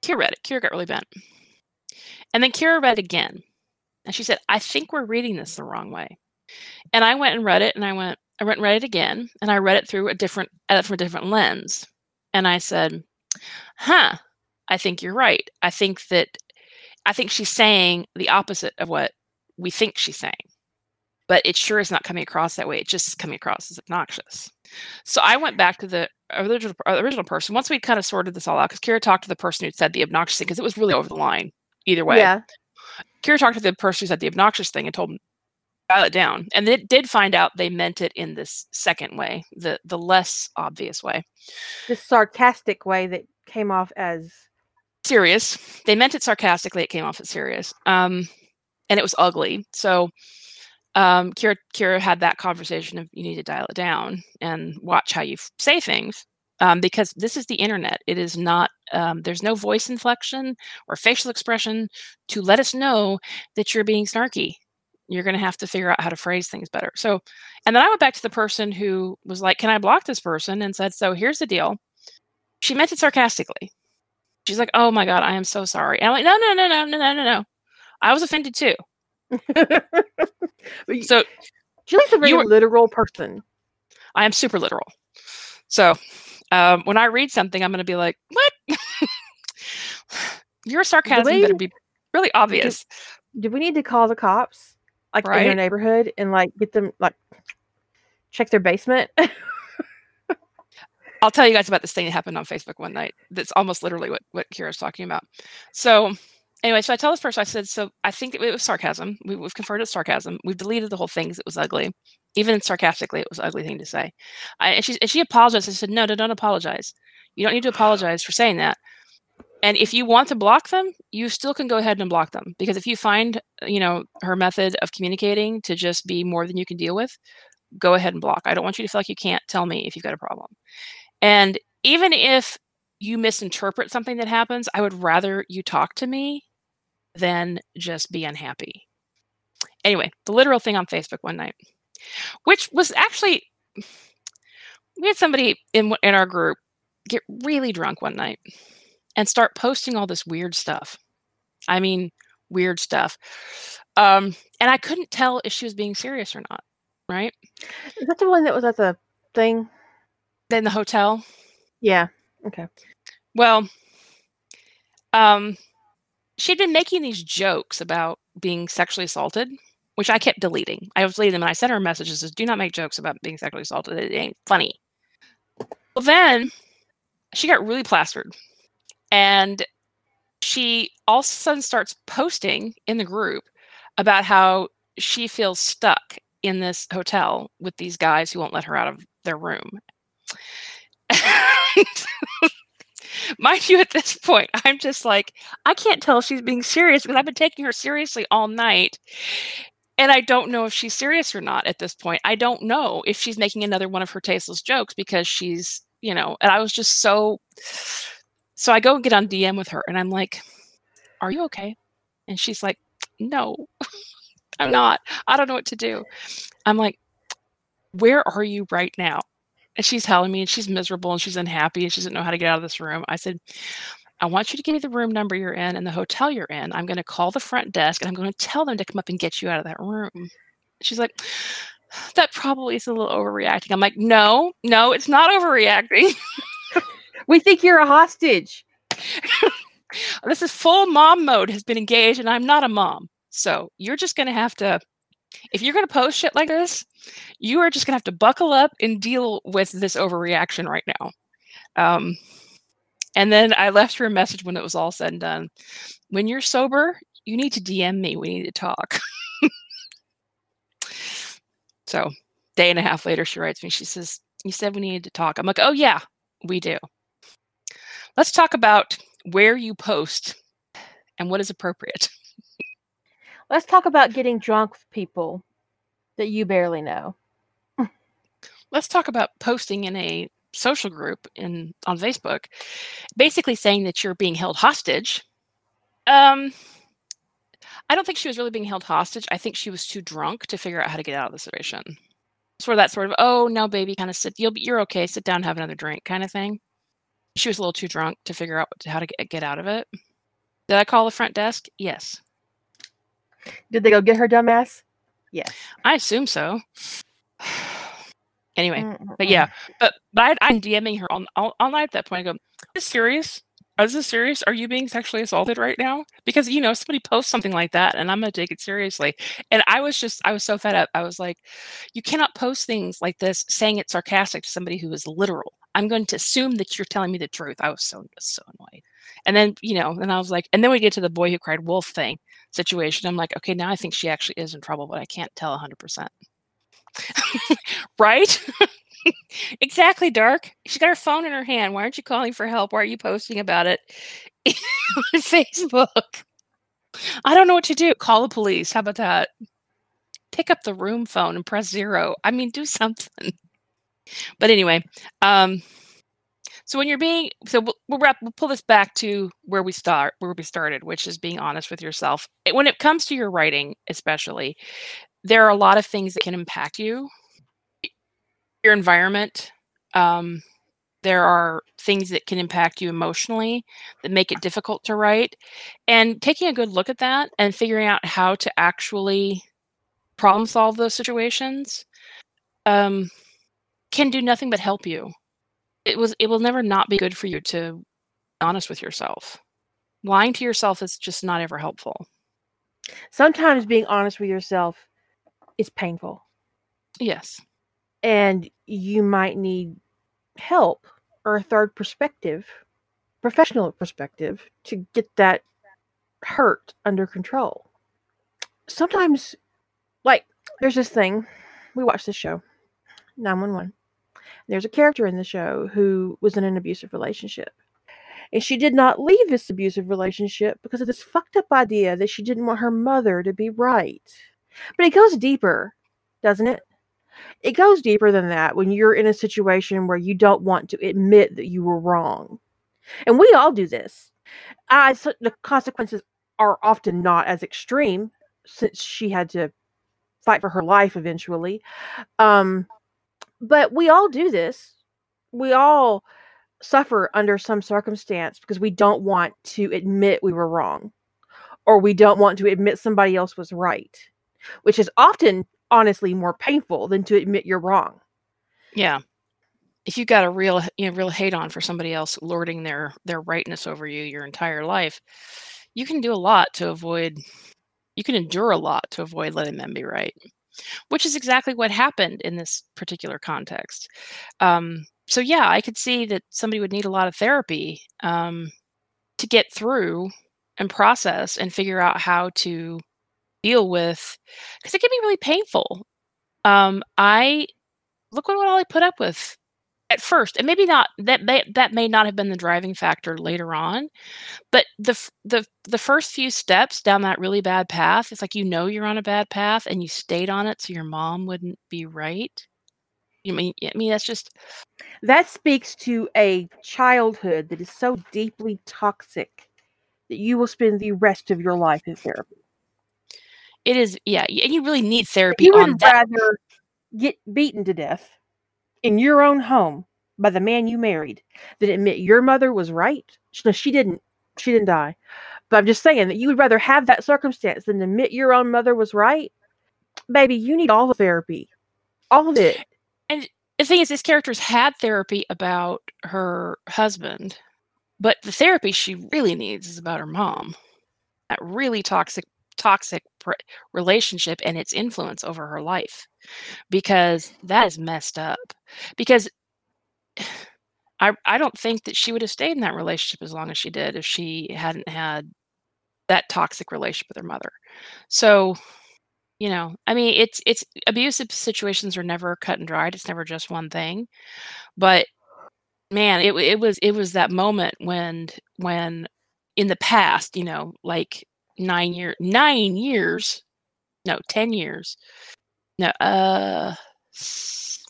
Kira read it. Kira got really bent. And then Kira read again. And she said, I think we're reading this the wrong way. And I went and read it and I went, I went and read it again and I read it through a different, uh, from a different lens. And I said, huh, I think you're right. I think that, I think she's saying the opposite of what we think she's saying. But it sure is not coming across that way. It's just coming across as obnoxious. So I went back to the original, original person. Once we kind of sorted this all out, because Kira talked to the person who said the obnoxious thing, because it was really over the line either way. Yeah. Kira talked to the person who said the obnoxious thing and told him dial it down. And it did find out they meant it in this second way, the the less obvious way. The sarcastic way that came off as serious. They meant it sarcastically, it came off as serious. Um and it was ugly. So um, Kira, Kira had that conversation of you need to dial it down and watch how you f- say things um, because this is the internet. It is not, um, there's no voice inflection or facial expression to let us know that you're being snarky. You're going to have to figure out how to phrase things better. So, and then I went back to the person who was like, Can I block this person? And said, So here's the deal. She meant it sarcastically. She's like, Oh my God, I am so sorry. And I'm like, No, no, no, no, no, no, no, no. I was offended too. so, Julie's a very were- literal person. I am super literal. So um, when I read something, I'm going to be like, "What? Your sarcasm way- better be really obvious." Do we need to call the cops, like in their Right. neighborhood, and like get them like check their basement? I'll tell you guys about this thing that happened on Facebook one night. That's almost literally what what Kira's talking about. So anyway, so I tell this person, I said, "So I think it was sarcasm. We, we've confirmed it's sarcasm. We've deleted the whole thing 'cause it was ugly. Even sarcastically, it was an ugly thing to say." I, and she and she apologized. I said, "No, no, don't apologize. You don't need to apologize for saying that." And if you want to block them, you still can go ahead and block them because if you find, uh, you know, her method of communicating to just be more than you can deal with, go ahead and block. I don't want you to feel like you can't tell me if you've got a problem. And even if you misinterpret something that happens, I would rather you talk to me than just be unhappy. Anyway, the literal thing on Facebook one night, which was actually we had somebody in in our group get really drunk one night and start posting all this weird stuff. I mean, weird stuff. Um, and I couldn't tell if she was being serious or not. Right? Is that the one that was at the thing? In the hotel. Yeah. Okay. Well, um, she'd been making these jokes about being sexually assaulted, which I kept deleting. I was deleting them, and I sent her messages: says, "Do not make jokes about being sexually assaulted. It ain't funny." Well, then she got really plastered, and she all of a sudden starts posting in the group about how she feels stuck in this hotel with these guys who won't let her out of their room. Mind you, at this point, I'm just like, I can't tell if she's being serious because I've been taking her seriously all night. And I don't know if she's serious or not at this point. I don't know if she's making another one of her tasteless jokes because she's, you know, and I was just so. So I go and get on DM with her and I'm like, Are you okay? And she's like, No, I'm not. I don't know what to do. I'm like, Where are you right now? And she's telling me and she's miserable and she's unhappy and she doesn't know how to get out of this room. I said, I want you to give me the room number you're in and the hotel you're in. I'm going to call the front desk and I'm going to tell them to come up and get you out of that room. She's like, that probably is a little overreacting. I'm like, no, no, it's not overreacting. We think you're a hostage. this is full mom mode has been engaged and I'm not a mom. So you're just going to have to, if you're going to post shit like this, you are just going to have to buckle up and deal with this overreaction right now. Um, and then I left her a message when it was all said and done. When you're sober, you need to DM me. We need to talk. so, day and a half later, she writes me. She says, "You said we needed to talk." I'm like, "Oh yeah, we do." Let's talk about where you post and what is appropriate. Let's talk about getting drunk with people that you barely know. Let's talk about posting in a social group in on Facebook, basically saying that you're being held hostage. Um, I don't think she was really being held hostage. I think she was too drunk to figure out how to get out of the situation. Sort of that sort of, oh no, baby, kind of sit. You'll be, you're okay. Sit down, have another drink, kind of thing. She was a little too drunk to figure out how to get, get out of it. Did I call the front desk? Yes, Did they go get her dumbass? Yes. I assume so. anyway, but yeah, but but I, I'm DMing her all, all, all night at that point. I go, "Is this serious? Is this serious? Are you being sexually assaulted right now?" Because you know somebody posts something like that, and I'm gonna take it seriously. And I was just, I was so fed up. I was like, "You cannot post things like this saying it's sarcastic to somebody who is literal." I'm going to assume that you're telling me the truth. I was so so annoyed. And then you know, and I was like, and then we get to the boy who cried wolf thing situation. I'm like, okay, now I think she actually is in trouble, but I can't tell 100. percent right? exactly, Dark. She's got her phone in her hand. Why aren't you calling for help? Why are you posting about it on Facebook? I don't know what to do. Call the police. How about that? pick up the room phone and press zero. I mean, do something. But anyway, um, so when you're being, so we'll, wrap, we'll pull this back to where we start, where we started, which is being honest with yourself. When it comes to your writing, especially, there are a lot of things that can impact you, your environment. Um, there are things that can impact you emotionally that make it difficult to write, and taking a good look at that and figuring out how to actually problem solve those situations um, can do nothing but help you it was it will never not be good for you to be honest with yourself. Lying to yourself is just not ever helpful. Sometimes being honest with yourself is painful. Yes. And you might need help or a third perspective, professional perspective, to get that hurt under control. Sometimes, like, there's this thing, we watch this show, 911. There's a character in the show who was in an abusive relationship. And she did not leave this abusive relationship because of this fucked up idea that she didn't want her mother to be right. But it goes deeper, doesn't it? It goes deeper than that when you're in a situation where you don't want to admit that you were wrong. And we all do this. Uh, so the consequences are often not as extreme since she had to fight for her life eventually. Um, but we all do this. We all suffer under some circumstance because we don't want to admit we were wrong or we don't want to admit somebody else was right, which is often honestly more painful than to admit you're wrong. Yeah. If you've got a real you know real hate on for somebody else lording their their rightness over you your entire life, you can do a lot to avoid you can endure a lot to avoid letting them be right which is exactly what happened in this particular context. Um, so, yeah, I could see that somebody would need a lot of therapy um, to get through and process and figure out how to deal with, because it can be really painful. Um, I look what all I put up with at first and maybe not that may, that may not have been the driving factor later on but the the the first few steps down that really bad path it's like you know you're on a bad path and you stayed on it so your mom wouldn't be right. You mean i mean that's just that speaks to a childhood that is so deeply toxic that you will spend the rest of your life in therapy. It is yeah and you really need therapy you would rather get beaten to death in your own home by the man you married that admit your mother was right. No, she didn't. She didn't die. But I'm just saying that you would rather have that circumstance than admit your own mother was right. Baby, you need all the therapy. All of it. And the thing is, this character's had therapy about her husband, but the therapy she really needs is about her mom. That really toxic toxic relationship and its influence over her life because that is messed up because I I don't think that she would have stayed in that relationship as long as she did if she hadn't had that toxic relationship with her mother. So, you know, I mean, it's it's abusive situations are never cut and dried. It's never just one thing. But man, it it was it was that moment when when in the past, you know, like nine year nine years, no, ten years. No, uh,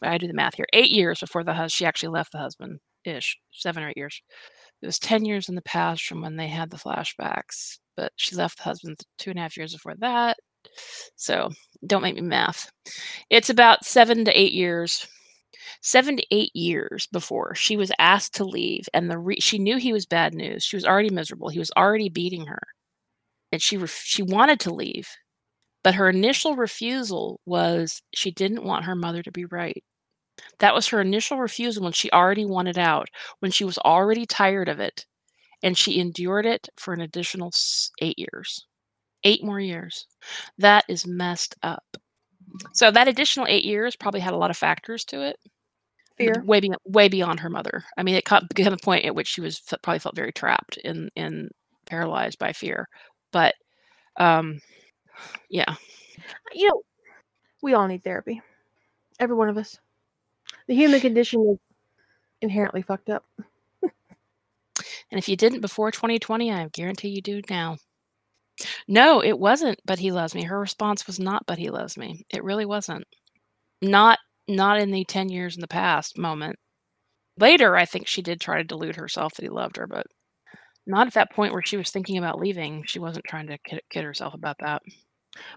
I do the math here. Eight years before the husband, she actually left the husband ish, seven or eight years. It was ten years in the past from when they had the flashbacks, but she left the husband two and a half years before that. So don't make me math. It's about seven to eight years seven to eight years before she was asked to leave and the re- she knew he was bad news she was already miserable he was already beating her and she ref- she wanted to leave but her initial refusal was she didn't want her mother to be right. That was her initial refusal when she already wanted out when she was already tired of it and she endured it for an additional 8 years 8 more years. That is messed up. So that additional 8 years probably had a lot of factors to it fear. way beyond, way beyond her mother. I mean it became a point at which she was probably felt very trapped in in paralyzed by fear but um yeah. You know, we all need therapy. Every one of us. The human condition is inherently fucked up. and if you didn't before 2020, I guarantee you do now. No, it wasn't, but he loves me. Her response was not, but he loves me. It really wasn't. Not not in the 10 years in the past moment. Later, I think she did try to delude herself that he loved her, but not at that point where she was thinking about leaving. She wasn't trying to kid, kid herself about that.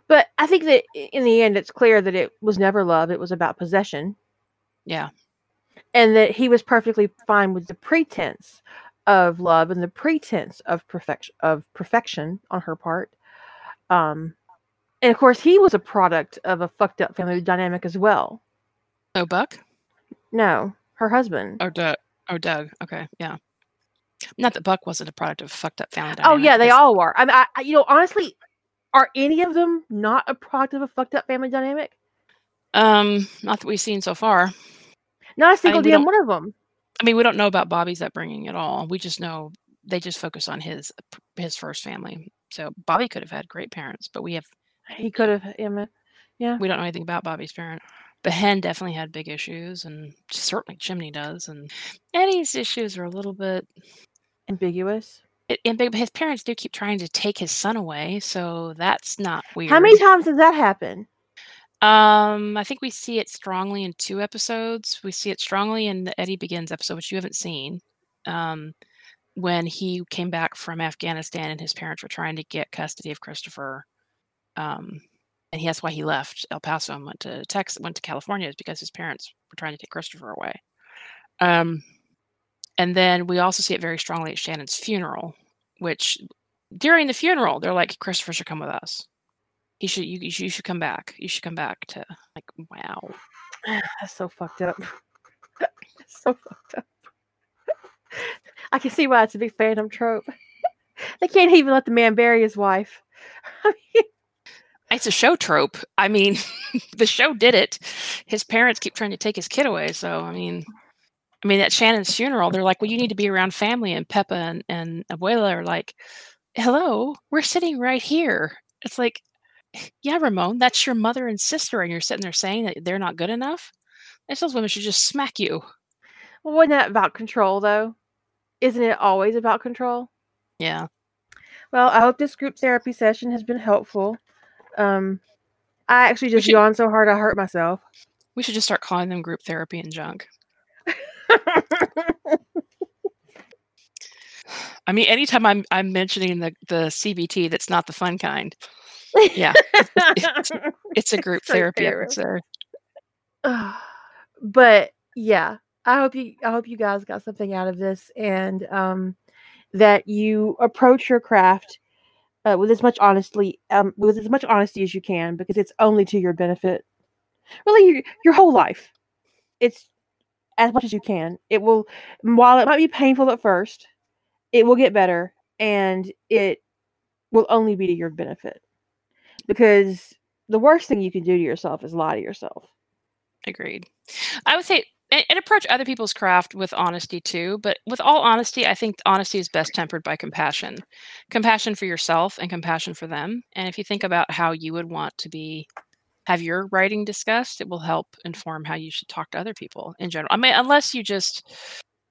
But I think that in the end, it's clear that it was never love. It was about possession. Yeah. And that he was perfectly fine with the pretense of love and the pretense of perfection of perfection on her part. Um, and of course, he was a product of a fucked up family dynamic as well. Oh, Buck? No, her husband. Oh, Doug. Oh, Doug. Okay, yeah. Not that Buck wasn't a product of a fucked up family dynamic. Oh yeah, they all were. I mean, I, you know, honestly, are any of them not a product of a fucked up family dynamic? Um, not that we've seen so far. Not a single I mean, damn one of them. I mean, we don't know about Bobby's upbringing at all. We just know they just focus on his his first family. So Bobby could have had great parents, but we have he could have. Yeah, we don't know anything about Bobby's parent. But Hen definitely had big issues, and certainly Chimney does. And Eddie's issues are a little bit ambiguous. It, and his parents do keep trying to take his son away, so that's not weird. How many times does that happen? Um, I think we see it strongly in two episodes. We see it strongly in the Eddie Begins episode, which you haven't seen. Um, when he came back from Afghanistan and his parents were trying to get custody of Christopher. Um, and he that's why he left El Paso and went to Texas, went to California, is because his parents were trying to take Christopher away. Um, and then we also see it very strongly at Shannon's funeral, which during the funeral they're like, Christopher should come with us. He should you, you should, you should come back. You should come back to like wow. That's so fucked up. so fucked up. I can see why it's a big fandom trope. they can't even let the man bury his wife. I mean, it's a show trope. I mean, the show did it. His parents keep trying to take his kid away. So, I mean, I mean, at Shannon's funeral, they're like, well, you need to be around family. And Pepa and, and Abuela are like, hello, we're sitting right here. It's like, yeah, Ramon, that's your mother and sister. And you're sitting there saying that they're not good enough. those women should just smack you. Well, wasn't that about control, though? Isn't it always about control? Yeah. Well, I hope this group therapy session has been helpful. Um, I actually just should, yawned so hard I hurt myself. We should just start calling them group therapy and junk. I mean, anytime I'm I'm mentioning the the CBT, that's not the fun kind. Yeah, it's, it's, a group therapy episode. but yeah, I hope you I hope you guys got something out of this, and um, that you approach your craft uh, with as much honesty um, with as much honesty as you can because it's only to your benefit really your, your whole life it's as much as you can it will while it might be painful at first it will get better and it will only be to your benefit because the worst thing you can do to yourself is lie to yourself agreed i would say and, approach other people's craft with honesty too. But with all honesty, I think honesty is best tempered by compassion compassion for yourself and compassion for them. And if you think about how you would want to be have your writing discussed, it will help inform how you should talk to other people in general. I mean, unless you just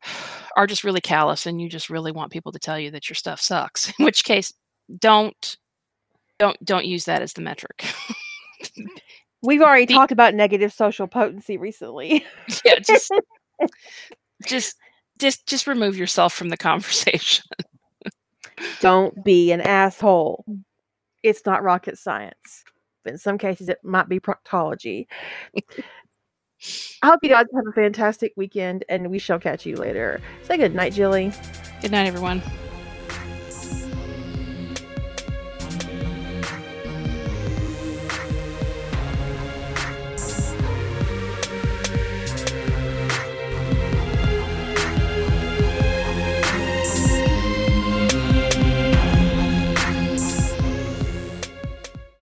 are just really callous and you just really want people to tell you that your stuff sucks, in which case don't don't don't use that as the metric. We've already the, talked about negative social potency recently. yeah, just just just just remove yourself from the conversation. Don't be an asshole. It's not rocket science. In some cases it might be proctology. I hope you guys have a fantastic weekend and we shall catch you later. Say good night, Jilly. Good night, everyone.